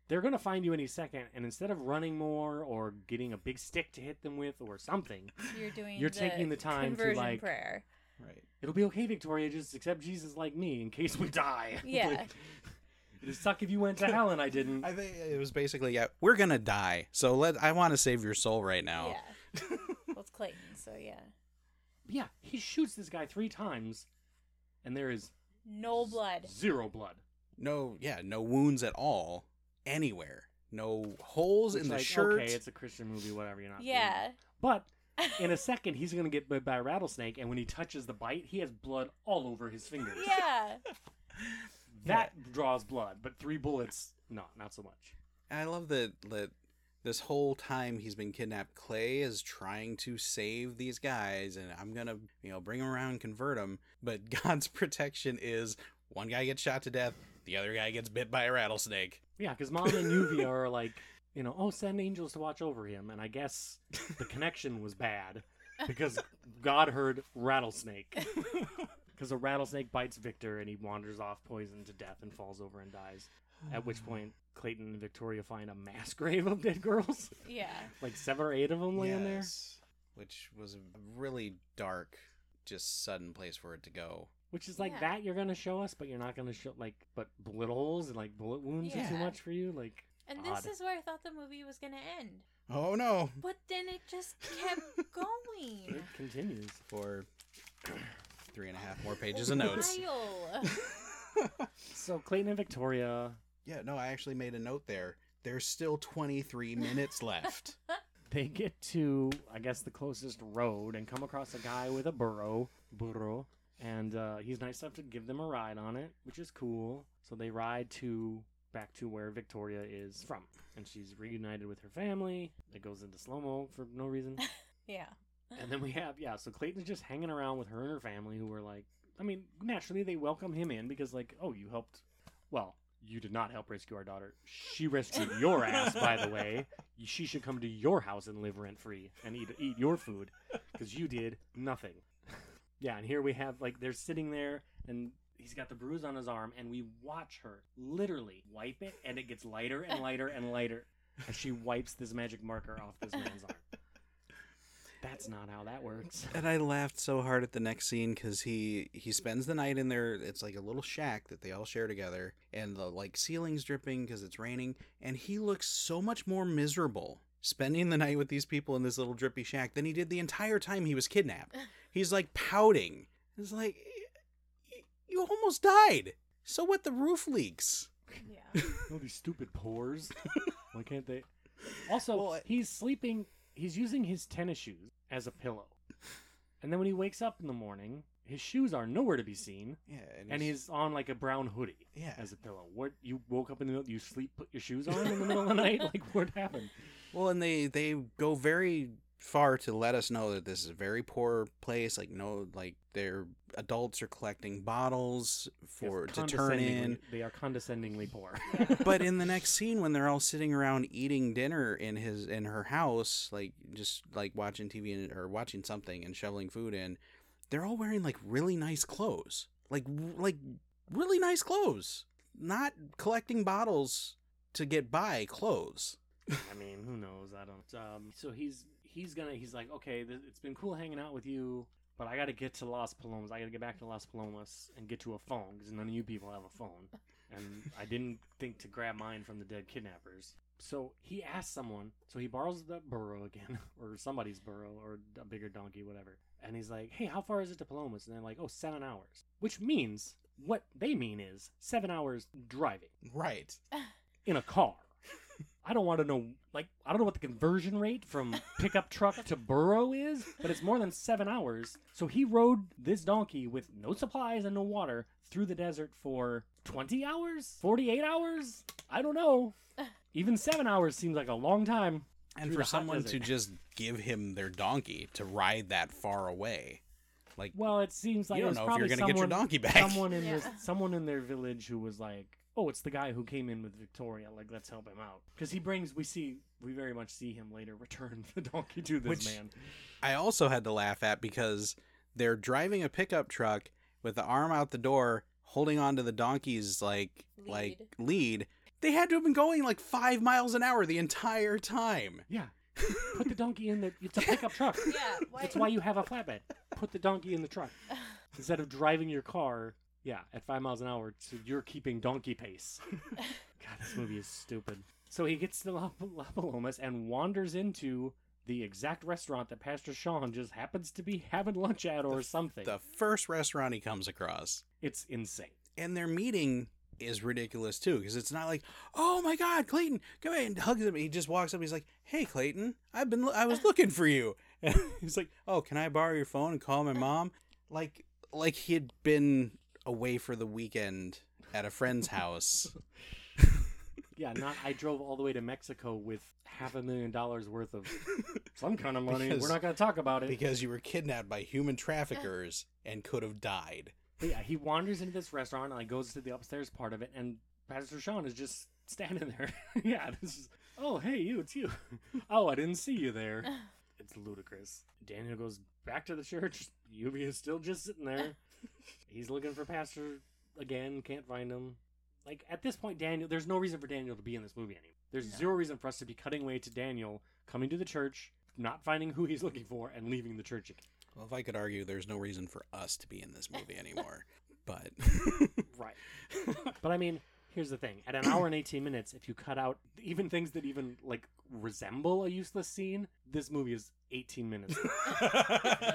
S2: They're gonna find you any second, and instead of running more or getting a big stick to hit them with or something, <laughs>
S4: You're doing.
S2: You're
S4: the
S2: taking the time to,
S4: conversion
S2: like-
S4: prayer.
S3: Right.
S2: It'll be okay, Victoria. Just accept Jesus like me in case we die. <laughs>
S4: Yeah.
S2: Like, It'd suck if you went to hell and I didn't. <laughs>
S3: I think it was basically, yeah, we're gonna die, so let I want to save your soul right now.
S4: Yeah. well, it's Clayton, so yeah.
S2: yeah, he shoots this guy three times, and there is
S4: No blood.
S2: zero blood.
S3: No, yeah, no wounds at all anywhere. No holes
S2: Which,
S3: in the
S2: like,
S3: shirt.
S2: Okay, it's a Christian movie, whatever. You're not.
S4: Yeah.
S2: But <laughs> in a second, he's gonna get bit by a rattlesnake, and when he touches the bite, he has blood all over his fingers.
S4: yeah. <laughs>
S2: That draws blood, but three bullets, no, not so much.
S3: And I love that that this whole time he's been kidnapped, Clay is trying to save these guys, and I'm gonna you know bring them around, and convert them. But <laughs> God's protection is one guy gets shot to death, the other guy gets bit by a rattlesnake.
S2: Yeah, because mom and Lluvia <laughs> are like, you know, oh, send angels to watch over him, and I guess the connection was bad because God heard rattlesnake. <laughs> Because a rattlesnake bites Victor and he wanders off poisoned to death and falls over and dies. At which point, Clayton and Victoria find a mass <laughs> grave of dead girls.
S4: Yeah.
S2: like seven or eight of them laying there.
S3: Yes. Which was a really dark, just sudden place for it to go.
S2: Which is like
S4: Yeah.
S2: that you're gonna show us, but you're not gonna show like but bullet holes and like bullet wounds are too much for you. Like
S4: And
S2: Odd.
S4: this is where I thought the movie was going to end.
S3: Oh no!
S4: But then it just kept <laughs> going.
S2: it continues.
S3: For <clears throat> three and a half more pages of notes. <laughs> <laughs>
S2: So Clayton and Victoria
S3: Yeah, no, I actually made a note there. There's still 23 minutes left.
S2: they get to I guess the closest road and come across a guy with a burro, burro, and uh, he's nice enough to give them a ride on it, which is cool. So they ride to back to where Victoria is from, and she's reunited with her family. It goes into slow mo for no reason. <laughs>
S4: Yeah.
S2: And then we have, yeah, so Clayton's just hanging around with her and her family who are like, I mean, naturally they welcome him in because, like, oh, you helped. Well, you did not help rescue our daughter. She rescued your <laughs> ass, by the way. She should come to your house and live rent free and eat eat your food because you did nothing. Yeah, and here we have, like, they're sitting there and he's got the bruise on his arm, and we watch her literally wipe it, and it gets lighter and lighter and lighter as she wipes this magic marker off this man's arm. That's not how that works.
S3: And I laughed so hard at the next scene because he he spends the night in there. It's like a little shack that they all share together, and the like ceiling's dripping because it's raining. And he looks so much more miserable spending the night with these people in this little drippy shack than he did the entire time he was kidnapped. He's like pouting. It's like you almost died. So what? The roof leaks.
S4: Yeah. <laughs>
S2: Oh, these stupid pores. <laughs> Why can't they? Also,
S3: Well, I-
S2: he's sleeping. He's using his tennis shoes as a pillow, and then when he wakes up in the morning, his shoes are nowhere to be seen,
S3: Yeah,
S2: and he's on like a brown hoodie
S3: yeah.
S2: as a pillow. What? You woke up in the middle? You sleep? Put your shoes on in the middle of the night? <laughs> Like what happened?
S3: Well, and they they go very far to let us know that this is a very poor place. Like no, like their adults are collecting bottles for to turn in.
S2: They are condescendingly poor. <laughs>
S3: but in the <laughs> next scene, when they're all sitting around eating dinner in his in her house, like just like watching TV and, or watching something and shoveling food in, they're all wearing like really nice clothes, like like really nice clothes, not collecting bottles to get by clothes.
S2: I mean, who knows? I don't. Um, so he's he's gonna he's like, okay, th- it's been cool hanging out with you, but I got to get to Las Palomas. I got to get back to Las Palomas and get to a phone because none of you people have a phone, and <laughs> I didn't think to grab mine from the dead kidnappers. So he asks someone. So he borrows the burro again, <laughs> or somebody's burro, or a bigger donkey, whatever. And he's like, hey, how far is it to Palomas? And they're like, oh, seven hours, which means what they mean is seven hours driving
S3: Right. <laughs>
S2: in a car. I don't want to know, like, I don't know what the conversion rate from <laughs> pickup truck to burro is, but it's more than seven hours. So he rode this donkey with no supplies and no water through the desert for 20 hours? 48 hours? I don't know. <laughs> Even seven hours seems like a long time.
S3: And for
S2: the hot
S3: someone to just give him their donkey to ride that far away, like
S2: Well, it seems like
S3: you don't know if you're gonna get your donkey back.
S2: Someone in <laughs> this, someone in their village who was like, "Oh, it's the guy who came in with Victoria. Like, let's help him out." Because he brings, we see, we very much see him later <laughs> return the donkey to this
S3: Which-
S2: man.
S3: I also had to laugh at because they're driving a pickup truck with the arm out the door, holding onto the donkey's like like lead. They had to have been going like five miles an hour the entire time.
S2: Yeah, <laughs> Put the donkey in the. It's a pickup truck. <laughs>
S5: Yeah. Why?
S2: That's why you have a flatbed. Put the donkey in the truck instead of driving your car. Yeah, at five miles an hour, so you're keeping donkey pace. <laughs> God, this movie is stupid. So he gets to La, La Palomas and wanders into the exact restaurant that Pastor Sean just happens to be having lunch at or something.
S3: The first restaurant he comes across.
S2: It's insane.
S3: And their meeting is ridiculous too, because it's not like, oh my God, Clayton, come in and hugs him. He just walks up. He's like, hey, Clayton, I've been, I was looking for you. And <laughs> he's like, oh, can I borrow your phone and call my mom? Like, like he had been away for the weekend at a friend's house. <laughs>
S2: Yeah, not I drove all the way to Mexico with half a million dollars worth of some kind of money.
S3: Because-
S2: We're not going to talk about it.
S3: because you were kidnapped by human traffickers and could have died.
S2: But yeah, he wanders into this restaurant and like goes to the upstairs part of it, and Pastor Sean is just standing there. <laughs> yeah, this is. Oh, hey, you, it's you. <laughs> oh, I didn't see you there. It's ludicrous. Daniel goes back to the church. Lluvia is still just sitting there. He's looking for Pastor again. Can't find him. Like at this point, Daniel. There's no reason for Daniel to be in this movie anymore. There's
S5: No.
S2: zero reason for us to be cutting away to Daniel coming to the church, not finding who he's looking for, and leaving the church again.
S3: Well, if I could argue, there's no reason for us to be in this movie anymore. <laughs> but
S2: Right. but I mean, here's the thing. At an hour and 18 minutes, if you cut out even things that even like resemble a useless scene, this movie is 18 minutes. <laughs> <laughs>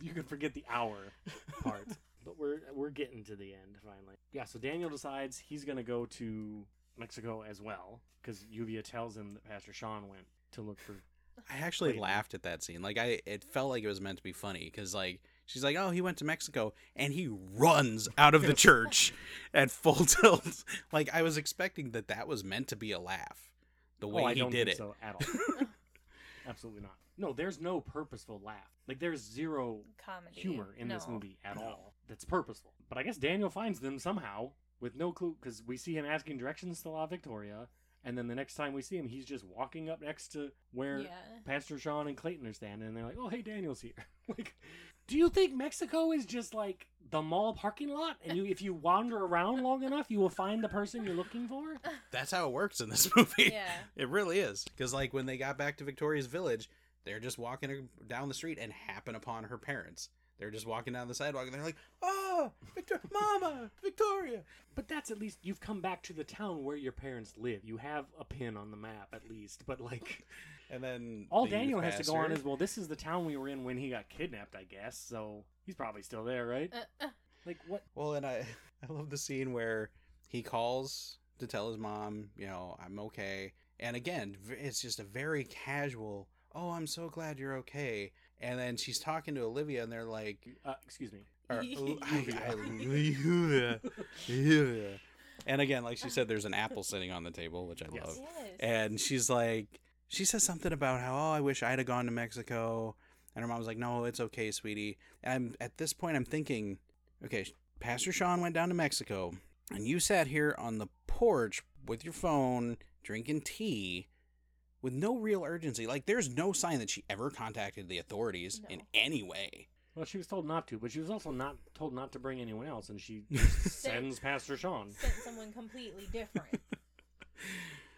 S2: you can forget the hour <laughs> part. But we're we're getting to the end finally. Yeah, so Daniel decides he's going to go to Mexico as well cuz Lluvia tells him that Pastor Sean went to look for
S3: I actually
S2: Clayton.
S3: laughed at that scene. Like I, it felt like it was meant to be funny because like she's like, "Oh, he went to Mexico," and he runs out of the <laughs> church at full tilt. <laughs> Like I was expecting that that was meant to be a laugh, the oh, way
S2: oh, I
S3: he
S2: don't
S3: did
S2: think
S3: it.
S2: so at all. Absolutely not. No, there's no purposeful laugh. Like there's zero
S5: Comedy.
S2: humor in this
S5: No.
S2: movie at all that's purposeful. But I guess Daniel finds them somehow with no clue because we see him asking directions to La Victoria, and then the next time we see him, he's just walking up next to where
S5: Yeah.
S2: Pastor Sean and Clayton are standing, and they're like, "Oh, hey, Daniel's here." <laughs> like, do you think Mexico is just like the mall parking lot, and you, if you wander around long enough, you will find the person you're looking for?
S3: That's how it works in this <laughs> movie.
S5: Yeah.
S3: It really is. Because like when they got back to Victoria's village, they're just walking down the street and happen upon her parents. They're just walking down the sidewalk and they're like, "Oh, Victor, Mama, Victoria."
S2: But that's at least you've come back to the town where your parents live. You have a pin on the map at least. But like
S3: And then
S2: all
S3: the
S2: Daniel has to go on is well, this is the town we were in when he got kidnapped, I guess. So he's probably still there, right?
S5: Uh, uh,
S2: Like what?
S3: Well, and I <laughs> I love the scene where he calls to tell his mom, you know, I'm okay. And again, it's just a very casual, "Oh, I'm so glad you're okay." And then she's talking to Olivia and they're like,
S2: Uh, excuse me.
S3: or, <laughs> I, I, <laughs> Olivia. And again, like she said, there's an apple sitting on the table, which I
S2: Yes.
S3: love.
S5: yes.
S3: And she's like, she says something about how, oh, I wish I'd have gone to Mexico. And her mom's like, no, it's okay, sweetie. And I'm at this point, I'm thinking, okay, Pastor Sean went down to Mexico, and you sat here on the porch with your phone, drinking tea, with no real urgency. Like, there's no sign that she ever contacted the authorities in any way.
S2: Well, she was told not to, but she was also not told not to bring anyone else, and she <laughs> sends Pastor Sean,
S5: Sent someone completely different. <laughs>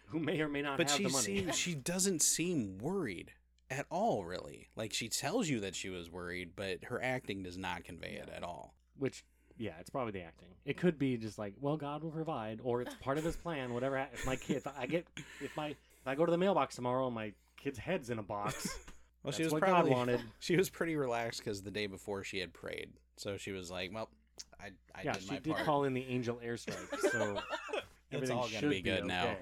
S2: who may or may not
S3: but
S2: have
S3: she
S2: the money.
S3: seems she doesn't seem worried at all really like she tells you that she was worried but her acting does not convey it at all
S2: Which, yeah, it's probably the acting. It could be just like, well, God will provide, or it's part of His plan. Whatever. If my kid, if I get, if my, if I go to the mailbox tomorrow and my kid's head's in a box, <laughs>
S3: well she was
S2: what
S3: probably
S2: God <laughs> wanted.
S3: she was pretty relaxed because the day before she had prayed so she was like well i, I
S2: yeah,
S3: did
S2: she did
S3: part
S2: call in the angel airstrike, so <laughs>
S3: it's
S2: everything
S3: all gonna
S2: should
S3: be good now
S2: okay.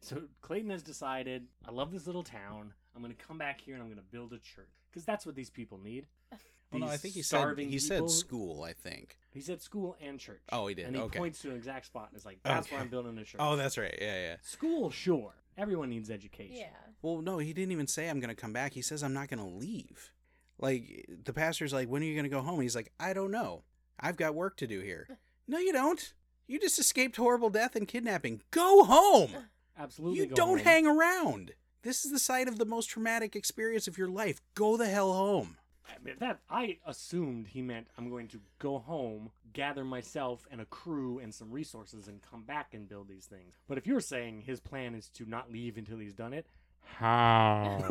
S2: So Clayton has decided, I love this little town. I'm going to come back here and I'm going to build a church because that's what these people need. <laughs>
S3: well, no i think he said he
S2: people-
S3: said school i think
S2: He said school and church.
S3: Oh, he did.
S2: And he
S3: Okay.
S2: points to an exact spot and is like, "That's where
S3: Okay.
S2: I'm building a church."
S3: oh that's right yeah yeah
S2: school, sure. Everyone needs education.
S5: yeah.
S3: well no he didn't even say i'm gonna come back he says i'm not gonna leave like the pastor's like when are you gonna go home he's like i don't know i've got work to do here <laughs> no you don't you just escaped horrible death and kidnapping go home <laughs>
S2: Absolutely.
S3: You
S2: go
S3: don't
S2: home.
S3: hang around. This is the site of the most traumatic experience of your life. Go the hell home.
S2: I mean, that I assumed he meant I'm going to go home, gather myself and a crew and some resources, and come back and build these things. But if you're saying his plan is to not leave until he's done it, How?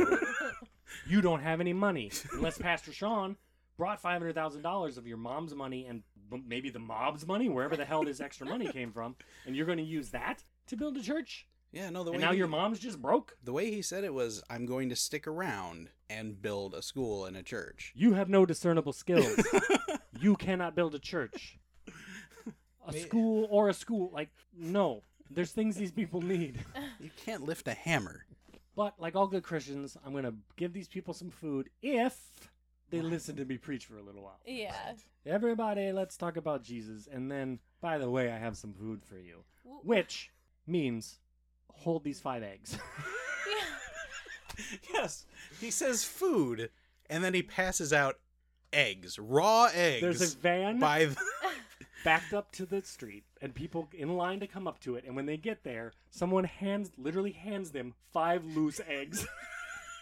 S2: <laughs> you don't have any money unless Pastor Sean brought five hundred thousand dollars of your mom's money and maybe the mob's money, wherever the hell this extra money came from, and you're going to use that to build a church.
S3: Yeah, no, the way
S2: And now
S3: he,
S2: your mom's just broke.
S3: the way he said it was, "I'm going to stick around and build a school and a church."
S2: You have no discernible skills. <laughs> you cannot build a church, a school, or a school. Like no, there's things these people need. <laughs>
S3: You can't lift a hammer.
S2: But like all good Christians, I'm gonna give these people some food if they listen to me preach for a little while.
S4: Yeah.
S2: Everybody, let's talk about Jesus. And then, by the way, I have some food for you, which means hold these five eggs. <laughs>
S3: yes, he says food, and then he passes out eggs, raw eggs.
S2: There's a van
S3: by the, <laughs>
S2: backed up to the street, and people in line to come up to it. And when they get there, someone hands, literally hands them five loose eggs.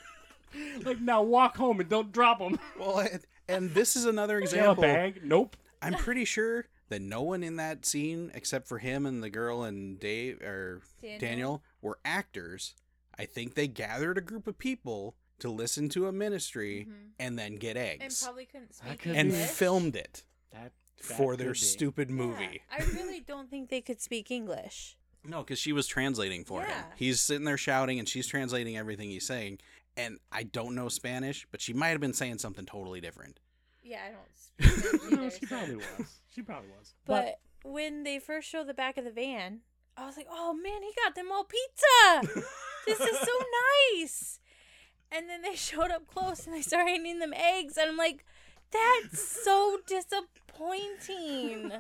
S2: <laughs> like, now walk home and don't drop them.
S3: well, and, and this is another
S2: Do you a
S3: example.
S2: bag? Nope.
S3: I'm pretty sure that no one in that scene, except for him and the girl and Dave or
S4: Daniel?
S3: Daniel, were actors. I think they gathered a group of people to listen to a ministry
S4: Mhm.
S3: and then get eggs
S4: And
S3: eggs
S4: probably couldn't speak
S2: could
S3: and.
S4: English.
S3: filmed it
S2: That, that
S3: for their
S2: be.
S3: stupid
S4: Yeah,
S3: movie.
S4: I really don't think they could speak English.
S3: No, because she was translating for him. He's sitting there shouting, and she's translating everything he's saying. And I don't know Spanish, but she might have been saying something totally different.
S4: Yeah, I don't speak English <laughs>
S2: No, she probably was. She probably was.
S4: But when they first showed the back of the van, I was like, "Oh man, he got them all pizza! <laughs> this is so nice!" And then they <laughs> showed up close and they started handing them eggs, and I'm like, "That's so disappointing."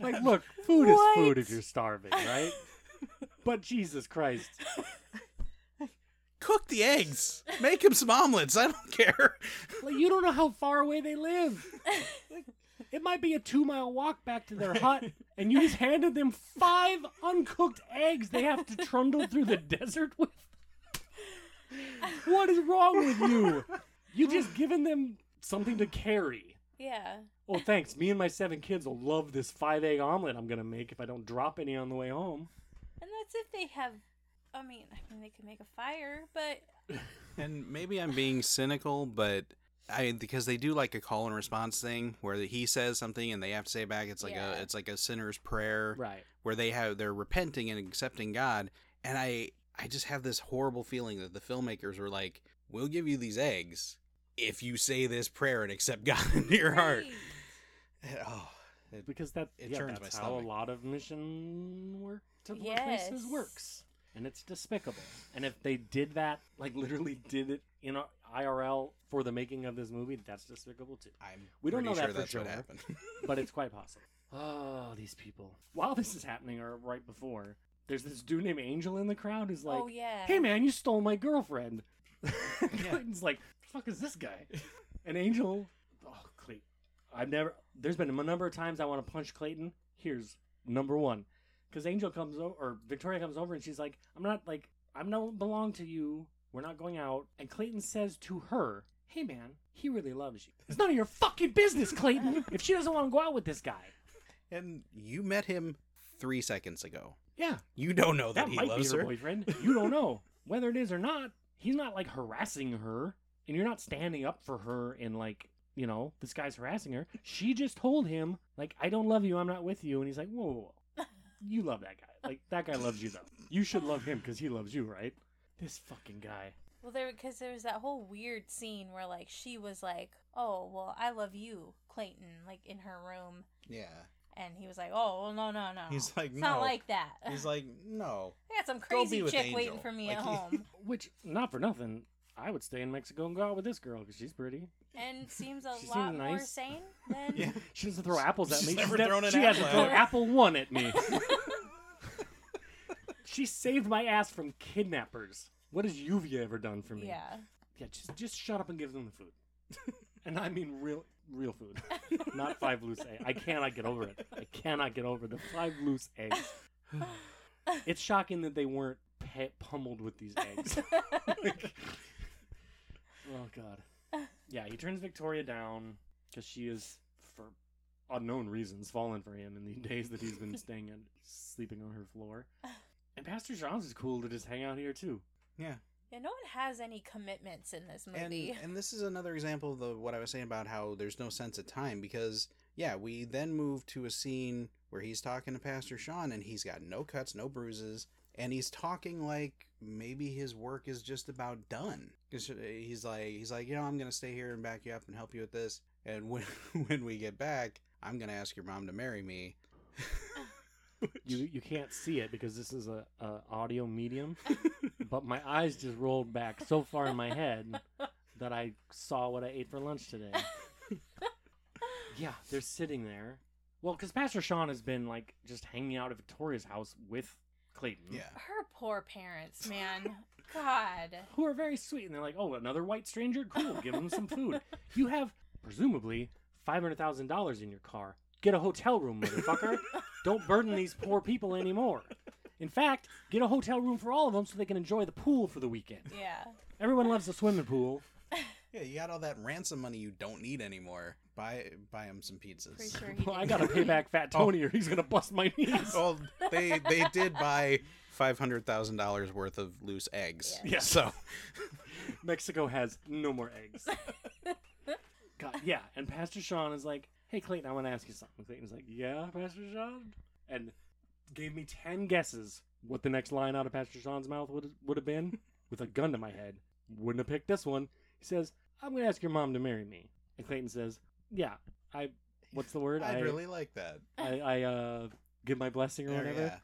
S2: Like, look, food is food if you're starving, right? but Jesus Christ.
S3: Cook the eggs. Make him some omelets. I don't care.
S2: Like, you don't know how far away they live. Like, it might be a two mile walk back to their hut, and you just handed them five uncooked eggs they have to trundle through the desert with. What is wrong with you? You just given them something to carry.
S4: yeah.
S2: Oh, thanks. Me and my seven kids will love this five egg omelet I'm gonna make if I don't drop any on the way home.
S4: And that's if they have. I mean, I mean, they could make a fire, but
S3: And maybe I'm being cynical, but I because they do like a call and response thing where he says something and they have to say it back. It's like
S4: Yeah.
S3: a it's like a sinner's prayer
S2: Right.
S3: where they have they're repenting and accepting God. And I I just have this horrible feeling that the filmmakers were like, "We'll give you these eggs if you say this prayer and accept <laughs> God into your heart."
S4: Right.
S3: Oh, it-
S2: Because that
S3: It
S2: yeah,
S3: turns
S2: that's
S3: my
S2: how a lot of mission work to
S4: Yes.
S2: places works. And it's despicable. And if they did that, like literally did it in a IRL for the making of this movie, that's despicable too.
S3: I'm
S2: We don't
S3: pretty
S2: know that
S3: sure
S2: for
S3: that's what
S2: sure.
S3: happened. <laughs>
S2: But it's quite possible. Oh, these people. While this is happening, or right before, there's this dude named Angel in the crowd who's like,
S4: oh yeah.
S2: "Hey man, you stole my girlfriend." <laughs> Clayton's like, "Fuck is this guy?" And Angel, oh Clayton, I've never. There's been a number of times I want to punch Clayton. Here's number one, because Angel comes over, or Victoria comes over, and she's like, "I'm not like I don't belong to you. We're not going out." And Clayton says to her, "Hey man, he really loves you. It's none of your fucking business, Clayton. if she doesn't want to go out with this guy,
S3: and you met him three seconds ago.
S2: yeah,
S3: You don't know that,
S2: that
S3: he
S2: might
S3: loves
S2: be her
S3: her.
S2: boyfriend. You don't know whether it is or not. He's not like harassing her, and you're not standing up for her and like you know this guy's harassing her. She just told him like I don't love you. I'm not with you, and he's like whoa, whoa, whoa. You love that guy. Like that guy loves you though. You should love him because he loves you, right? This fucking guy.
S4: Well, there because there was that whole weird scene where like she was like, "Oh, well, I love you, Clayton," like in her room,
S3: Yeah.
S4: and he was like, "Oh, well, no, no, no."
S3: He's like,
S4: it's not like that.
S3: He's like, no. <laughs>
S4: I got some crazy
S3: be with
S4: chick waiting for me
S3: Like,
S4: at home, <laughs>
S2: Which not for nothing. I would stay in Mexico and go out with this girl because she's pretty.
S4: And seems a
S2: She
S4: lot
S2: seems
S4: more
S2: nice.
S4: sane <laughs> than.
S3: Yeah.
S2: She doesn't throw apples at
S3: She's
S2: me.
S3: never
S2: nev-
S3: thrown an
S2: she hasn't
S3: apple
S2: thrown
S3: me.
S2: apple one at me. <laughs> she saved my ass from kidnappers. What has Lluvia ever done for me?
S4: Yeah.
S2: Yeah, just just shut up and give them the food. <laughs> and I mean real real food. Not five loose eggs. I cannot get over it. I cannot get over the five loose eggs. It's shocking that they weren't pe- pummeled with these eggs. Like- oh god. Yeah, he turns Victoria down because she is, for unknown reasons, fallen for him in the <laughs> days that he's been <laughs> staying and sleeping on her floor. And Pastor John's is cool to just hang out here too.
S3: Yeah.
S4: Yeah, no one has any commitments in this
S3: and
S4: movie.
S3: and this is another example of the what I was saying about how there's no sense of time because yeah, we then move to a scene where he's talking to Pastor Sean and he's got no cuts, no bruises, and he's talking like maybe his work is just about done. 'Cause he's like he's like, you know, I'm gonna stay here and back you up and help you with this, and <laughs> when when we get back, I'm gonna ask your mom to marry me. <laughs>
S2: You you can't see it because this is a, a audio medium, <laughs> but my eyes just rolled back so far in my head that I saw what I ate for lunch today. yeah, they're sitting there. Well, because Pastor Sean has been like just hanging out at Victoria's house with Clayton.
S3: yeah.
S4: Her poor parents, man. <laughs> God.
S2: who are very sweet, and they're like, "Oh, another white stranger, cool. Give him some food. <laughs> You have presumably five hundred thousand dollars in your car. Get a hotel room, motherfucker. <laughs> Don't burden these poor people anymore. In fact, get a hotel room for all of them so they can enjoy the pool for the weekend.
S4: Yeah.
S2: Everyone loves the swimming pool.
S3: Yeah, you got all that ransom money you don't need anymore. Buy buy him some pizzas.
S4: Pretty sure <laughs>
S2: Well, I gotta pay back Fat oh. Tony, or he's gonna bust my knees. <laughs>
S3: Well, they they did buy five hundred thousand dollars worth of loose eggs.
S2: Yeah.
S3: So <laughs>
S2: Mexico has no more eggs. God, yeah, and Pastor Sean is like, "Hey Clayton, I want to ask you something." Clayton's like, "Yeah, Pastor Sean," and gave me ten guesses what the next line out of Pastor Sean's mouth would would have been with a gun to my head. Wouldn't have picked this one. He says, "I'm going to ask your mom to marry me," and Clayton says, "Yeah, I." What's the word? <laughs>
S3: I'd
S2: I,
S3: really like that.
S2: I, I uh, give my blessing or
S3: There,
S2: whatever.
S3: yeah.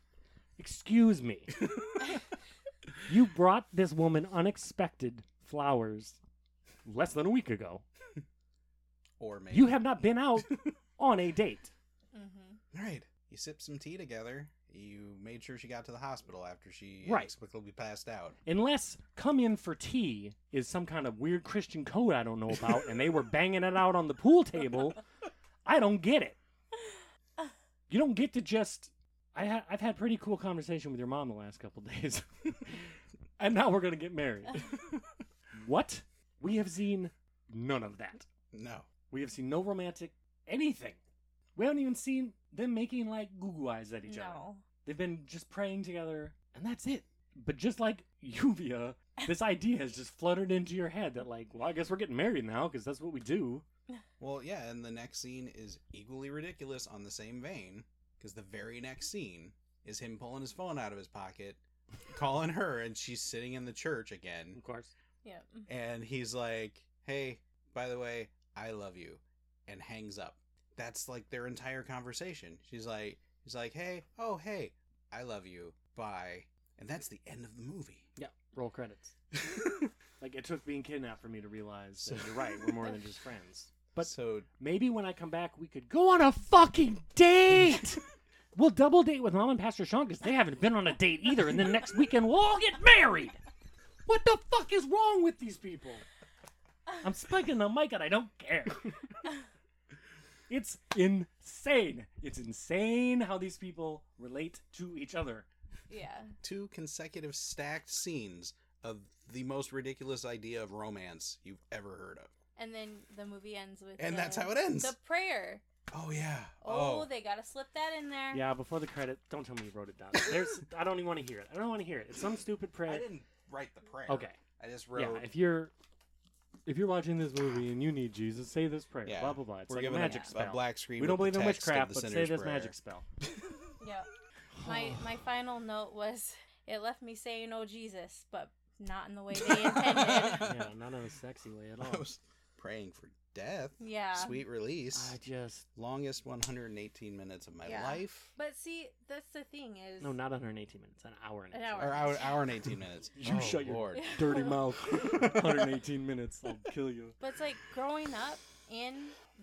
S2: Excuse me. <laughs> you brought this woman unexpected flowers less than a week ago.
S3: Or maybe
S2: You have not been out <laughs> on a date.
S4: Mm-hmm.
S3: right. You sip some tea together. You made sure she got to the hospital after she
S2: Right.
S3: inexplicably passed out.
S2: Unless come in for tea is some kind of weird Christian code I don't know about and they were <laughs> banging it out on the pool table, I don't get it. You don't get to just. I ha- I've had pretty cool conversation with your mom the last couple <laughs> days, and now we're gonna get married. <laughs> what? We have seen none of that.
S3: No.
S2: We have seen no romantic anything. We haven't even seen them making like goo goo eyes at each other.
S4: No.
S2: They've been just praying together, and that's it. But just like Lluvia, this idea has just fluttered into your head that, like, well, I guess we're getting married now because that's what we do. <laughs>
S3: Well, yeah, and the next scene is equally ridiculous on the same vein because the very next scene is him pulling his phone out of his pocket, <laughs> calling her, and she's sitting in the church again,
S2: Of course.
S4: Yep.
S3: and he's like, "Hey, by the way, I love you," and hangs up. That's like their entire conversation. She's like, he's like, "Hey, oh hey, I love you, bye," and that's the end of the movie.
S2: Yeah. Roll credits. <laughs> Like, it took being kidnapped for me to realize that you're right. We're more than just <laughs> friends. But
S3: so <laughs>
S2: maybe when I come back, we could go on a fucking date. we'll double date with Mom and Pastor Sean because they haven't been on a date either. And then next weekend, we'll all get married. What the fuck is wrong with these people? I'm spiking the mic and I don't care. It's insane. It's insane how these people relate to each other.
S4: Yeah.
S3: two consecutive stacked scenes of the most ridiculous idea of romance you've ever heard of.
S4: And then the movie ends with.
S3: And
S4: the-
S3: that's how it ends.
S4: The prayer.
S3: Oh yeah.
S4: Oh, oh. they gotta slip that in there.
S2: Yeah, before the credit, don't tell me you wrote it down. There's, <laughs> I don't even want to hear it. I don't want to hear it. It's some stupid prayer.
S3: I didn't write the prayer.
S2: Okay.
S3: I just wrote.
S2: Yeah, if you're if you're watching this movie and you need Jesus, say this prayer.
S3: Yeah.
S2: Blah blah blah. It's
S3: We're
S2: like a
S3: given
S2: magic
S3: a,
S2: spell.
S3: a black screen.
S2: we don't
S3: with
S2: believe
S3: the
S2: in
S3: text of
S2: witchcraft,
S3: the
S2: but say
S3: sinner's
S2: this
S3: prayer.
S2: magic spell. <laughs>
S4: Yep. My my final note was it left me saying "Oh Jesus," but not in the way they <laughs> intended.
S2: yeah, not in a sexy way at all.
S3: I
S2: all.
S3: was praying for death.
S4: yeah.
S3: Sweet release.
S2: I just
S3: Longest 118 minutes of my
S4: Yeah.
S3: life.
S4: But see, that's the thing is.
S2: no, not 118 minutes, an hour and
S4: An
S2: 18.
S4: hour.
S3: Or hour, hour and 18 <laughs> minutes.
S2: You
S3: oh,
S2: shut your dirty <laughs> mouth. 118 minutes, I'll kill you.
S4: But it's like growing up in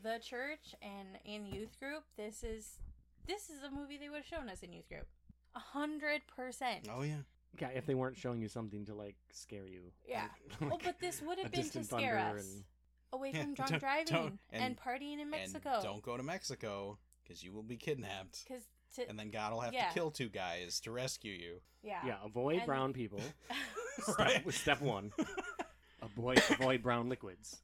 S4: the church and in youth group. This is this is a movie they would have shown us in youth group. A hundred percent.
S3: Oh yeah.
S2: Yeah, if they weren't showing you something to like scare you.
S4: Yeah. <laughs>
S2: Like,
S4: Oh, but this would have been to scare us
S2: and-
S4: away from <laughs> drunk
S3: don't-
S4: driving
S3: don't-
S4: and,
S3: and-
S4: partying in Mexico.
S3: And don't go to Mexico because you will be kidnapped.
S4: Because to
S3: And then God will have
S4: Yeah.
S3: to kill two guys to rescue you.
S4: yeah.
S2: Yeah, avoid
S4: And-
S2: brown <laughs> people. <laughs> Step, step one. Avoid avoid brown liquids.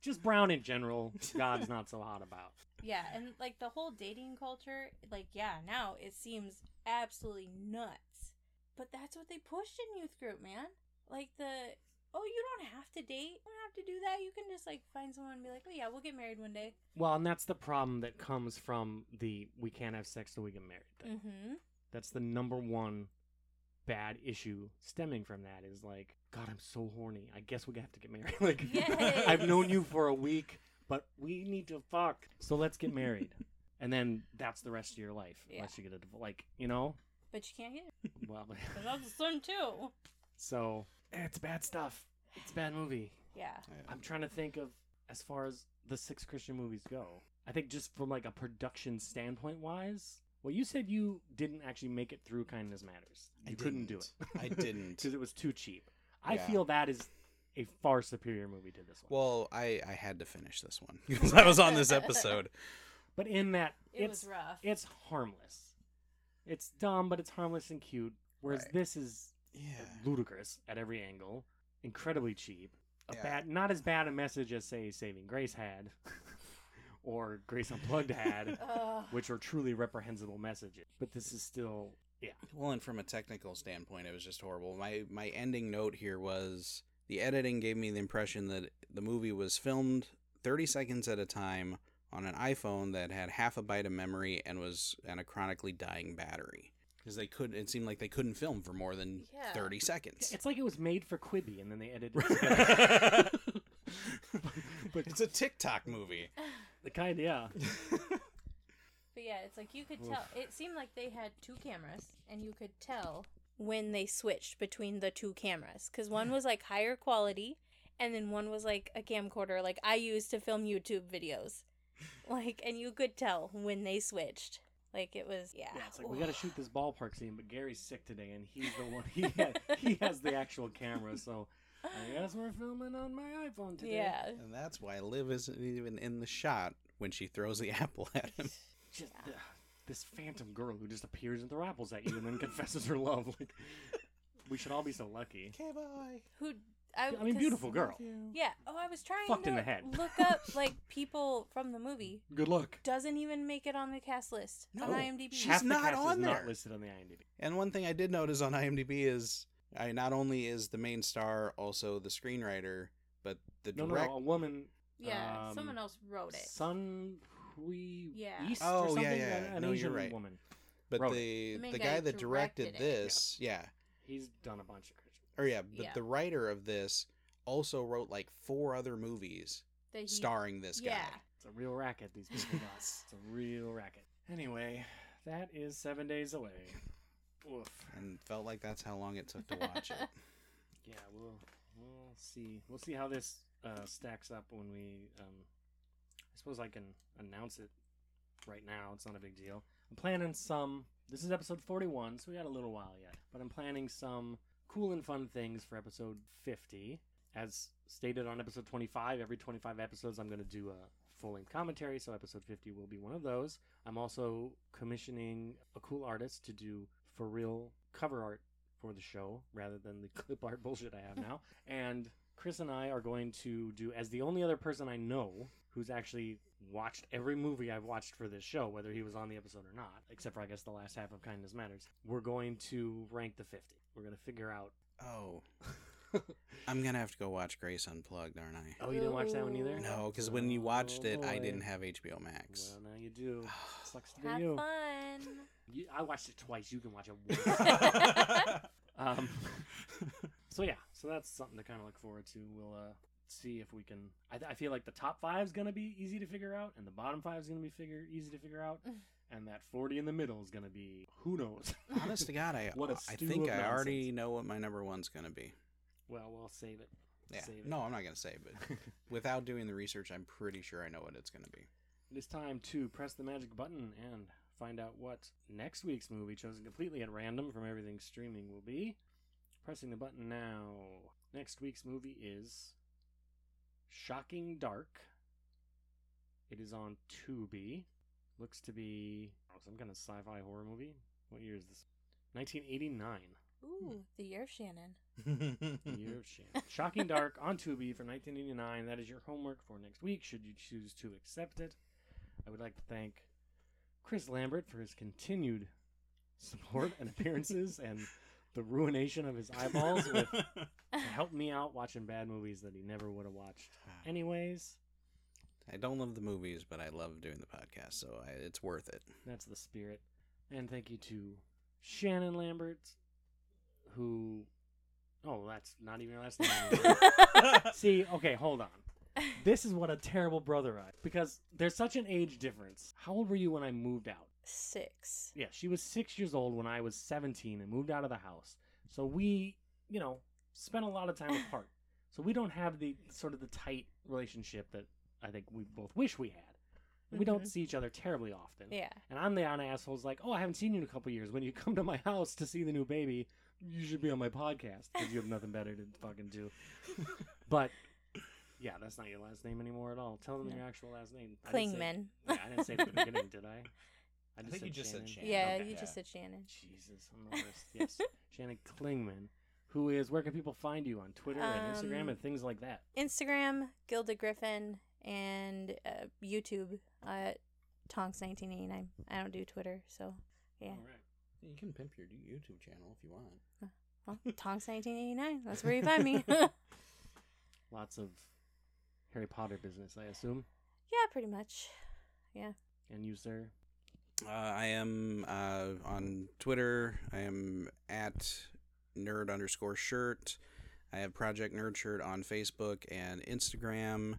S2: Just brown in general. God's not so hot about.
S4: Yeah, and like the whole dating culture, like yeah, now it seems absolutely nuts. But that's what they pushed in youth group, man. Like the oh, you don't have to date. You don't have to do that. You can just like find someone and be like, oh yeah, we'll get married one day.
S2: Well, and that's the problem that comes from the we can't have sex till we get married thing.
S4: Mm-hmm.
S2: That's the number one bad issue stemming from that is like, God, I'm so horny. I guess we have to get married. <laughs> like,
S4: Yes.
S2: I've known you for a week, but we need to fuck. So let's get married. <laughs> and then that's the rest of your life,
S4: Yeah.
S2: unless you get a divorce. Like, you know?
S4: But you can't get it.
S2: Well, <laughs>
S4: 'Cause That's the son too.
S2: so it's bad stuff. It's a bad movie.
S4: Yeah.
S2: I'm trying to think of as far as the six Christian movies go. I think just from like a production standpoint wise, well, you said you didn't actually make it through Kindness Matters.
S3: I
S2: couldn't do it.
S3: I didn't. <laughs>
S2: because it was too cheap. I
S3: Yeah.
S2: feel that is a far superior movie to this one.
S3: Well, I I had to finish this one <laughs> because I was on this episode. <laughs>
S2: but in that,
S4: It
S2: it's
S4: was rough.
S2: it's harmless. It's dumb, but it's harmless and cute. Whereas
S3: Right.
S2: this is
S3: Yeah.
S2: ludicrous at every angle, incredibly cheap. A
S3: Yeah.
S2: bad, not as bad a message as say Saving Grace had, <laughs> or Grace Unplugged had, <laughs> which are truly reprehensible messages. But this is still, yeah,
S3: Well, and from a technical standpoint, it was just horrible. My my ending note here was the editing gave me the impression that the movie was filmed 30 seconds at a time on an iPhone that had half a byte of memory and was and a chronically dying battery because they couldn't. It seemed like they couldn't film for more than
S4: Yeah.
S3: 30 seconds.
S2: it's like it was made for Quibi and then they edited. it together. <laughs> but
S3: It's a TikTok movie.
S2: the kind, yeah.
S4: But yeah, it's like you could tell. It seemed like they had two cameras, and you could tell when they switched between the two cameras. Because one was like higher quality, and then one was like a camcorder, like I use to film YouTube videos. Like, and you could tell when they switched. Like it was, yeah.
S2: Yeah, it's like we got to shoot this ballpark scene, but Gary's sick today, and he's the one. He <laughs> ha- he has the actual camera, so I guess we're filming on my iPhone today.
S4: Yeah.
S3: And that's why Liv isn't even in the shot when she throws the <laughs> apple at him.
S2: just uh, this phantom girl who just appears and throws apples at you and then confesses her love. Like we should all be so lucky.
S3: Okay, bye.
S4: Who? I,
S2: I mean,
S4: 'cause-
S2: beautiful girl.
S4: Yeah. Oh, I was trying
S2: Fucked
S4: to
S2: in the head.
S4: look up <laughs> like people from the movie.
S2: Good luck.
S4: Doesn't even make it on the cast list on IMDb.
S3: she's
S2: Half the
S3: not
S2: cast
S3: on
S2: is
S3: there.
S2: not listed on the IMDb.
S3: And one thing I did notice on IMDb is I not only is the main star also the screenwriter, but the
S2: No, no,
S3: direct
S2: no, a woman.
S4: yeah,
S2: um,
S4: someone else wrote it.
S2: Sun Hui
S4: Yeah.
S2: East
S3: Oh,
S2: or something.
S3: yeah, yeah.
S2: An
S3: No, you're
S2: Asian
S3: right.
S2: woman.
S3: but
S2: wrote
S3: the
S4: The main
S3: the
S4: guy
S3: guy that directed,
S4: directed it.
S3: this, yeah.
S2: He's done a bunch of Christian.
S3: Or yeah, but
S4: Yeah.
S3: the writer of this also wrote like four other movies
S4: he-
S3: starring this guy.
S4: Yeah.
S2: It's a real racket these people <laughs> got. It's a real racket. Anyway, that is seven days away. Oof.
S3: And felt like that's how long it took to watch it. <laughs>
S2: Yeah, we'll we'll see. We'll see how this uh, stacks up when we. Um, I suppose I can announce it right now. It's not a big deal. I'm planning some. This is episode 41, so we got a little while yet. But I'm planning some cool and fun things for episode 50. As stated on episode 25, every 25 episodes, I'm going to do a full length commentary, so episode 50 will be one of those. I'm also commissioning a cool artist to do for real cover art for the show rather than the <laughs> clip art bullshit I have now. <laughs> and Chris and I are going to do, as the only other person I know who's actually watched every movie I've watched for this show, whether he was on the episode or not, except for I guess the last half of Kindness Matters, we're going to rank the 50. We're going to figure out.
S3: Oh. <laughs> I'm gonna have to go watch Grace Unplugged, aren't I?
S2: Oh, you didn't watch that one either?
S3: No, because when you watched
S2: Oh,
S3: it, I
S2: boy.
S3: didn't have HBO Max.
S2: Well, now you do. <sighs> Sucks to be
S4: Have
S2: you.
S4: fun. <laughs>
S2: You- I watched it twice. You can watch it <laughs> once. um, so yeah, so that's something to kind of look forward to. We'll uh, see if we can. I, I feel like the top five is gonna be easy to figure out, and the bottom five is gonna be figure easy to figure out, and that forty in the middle is gonna be who knows. <laughs>
S3: Honest to God, I <laughs>
S2: What a
S3: I think I already know what my number one's gonna be.
S2: well, we'll save it.
S3: Yeah.
S2: Save it.
S3: No, I'm not gonna say, but <laughs> without doing the research, I'm pretty sure I know what it's gonna be.
S2: It is time to press the magic button and find out what next week's movie, chosen completely at random from everything streaming, will be. Pressing the button now. Next week's movie is Shocking Dark. It is on Tubi. Looks to be oh, some kind of sci-fi horror movie. What year is this? 1989.
S4: Ooh, hmm. the year of Shannon.
S2: The year of Shannon. <laughs> Shocking Dark on Tubi for 1989. That is your homework for next week, should you choose to accept it. I would like to thank Chris Lambert for his continued support and appearances <laughs> and the ruination of his eyeballs with <laughs> to help me out watching bad movies that he never would have watched. <sighs> Anyways,
S3: I don't love the movies, but I love doing the podcast, so I, it's worth it.
S2: that's the spirit. And thank you to Shannon Lambert, who. Oh, that's not even your last name. <laughs> See, okay, hold on. This is what a terrible brother I. Because there's such an age difference. How old were you when I moved out?
S4: Six.
S2: Yeah, she was six years old when I was 17 and moved out of the house. So we, you know, spent a lot of time apart. So we don't have the sort of the tight relationship that I think we both wish we had. We don't
S4: Mhm.
S2: see each other terribly often.
S4: Yeah.
S2: And I'm the on asshole's like, oh, I haven't seen you in a couple years. When you <laughs> come to my house to see the new baby, you should be on my podcast because you have nothing better to fucking do. <laughs> but yeah, that's not your last name anymore at all. Tell them
S4: No.
S2: your actual last name. I didn't say-
S4: Klingman.
S2: Yeah, I didn't say it at the beginning, did I? <laughs> I,
S6: think you just said Shannon.
S4: Yeah,
S2: Okay.
S4: you
S6: Yeah.
S4: just said Shannon.
S2: Jesus, I'm the worst. Yes, Shannon Klingman, who is where can people find you on Twitter and Instagram
S4: Um,
S2: and things like that?
S4: Instagram, Gilda Griffin, and uh, YouTube at Tonks1989. I don't do Twitter, so yeah.
S2: All right.
S3: You can pimp your YouTube channel if you want.
S4: Well, Tonks1989. That's where you find me. <laughs> <laughs>
S2: Lots of Harry Potter business, I assume.
S4: yeah, pretty much. Yeah.
S2: And you, sir?
S3: Uh, I am uh, on Twitter. I am at nerd underscore shirt. I have Project Nerd Shirt on Facebook and Instagram.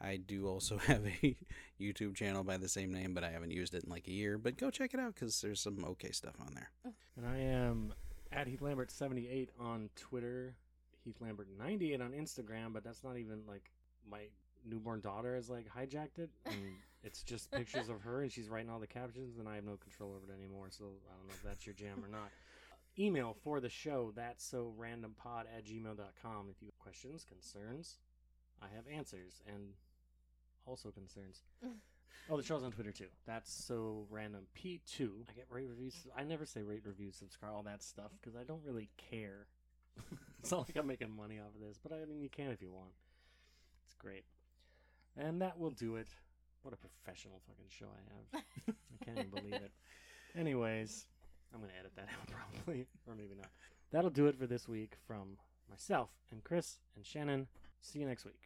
S3: I do also <laughs> have a YouTube channel by the same name, but I haven't used it in like a year. But go check it out because there's some okay stuff on there. Oh.
S2: And I am at Heath Lambert seventy eight on Twitter, Heath Lambert ninety eight on Instagram, but that's not even like my newborn daughter has like hijacked it and <laughs> it's just pictures of her and she's writing all the captions and I have no control over it anymore, so I don't know if that's your jam or not. Email for the show, that's so randompod at gmail.com if you have questions, concerns. I have answers and also concerns. Oh, the show's on Twitter too. That's so random. P2. I get rate reviews. I never say rate reviews, subscribe, all that stuff because I don't really care. <laughs> it's not like I'm making money off of this, but I mean, you can if you want. It's great. And that will do it. What a professional fucking show I have. I can't even believe it. Anyways, I'm going to edit that out <laughs> probably, or maybe not. That'll do it for this week from myself and Chris and Shannon. See you next week.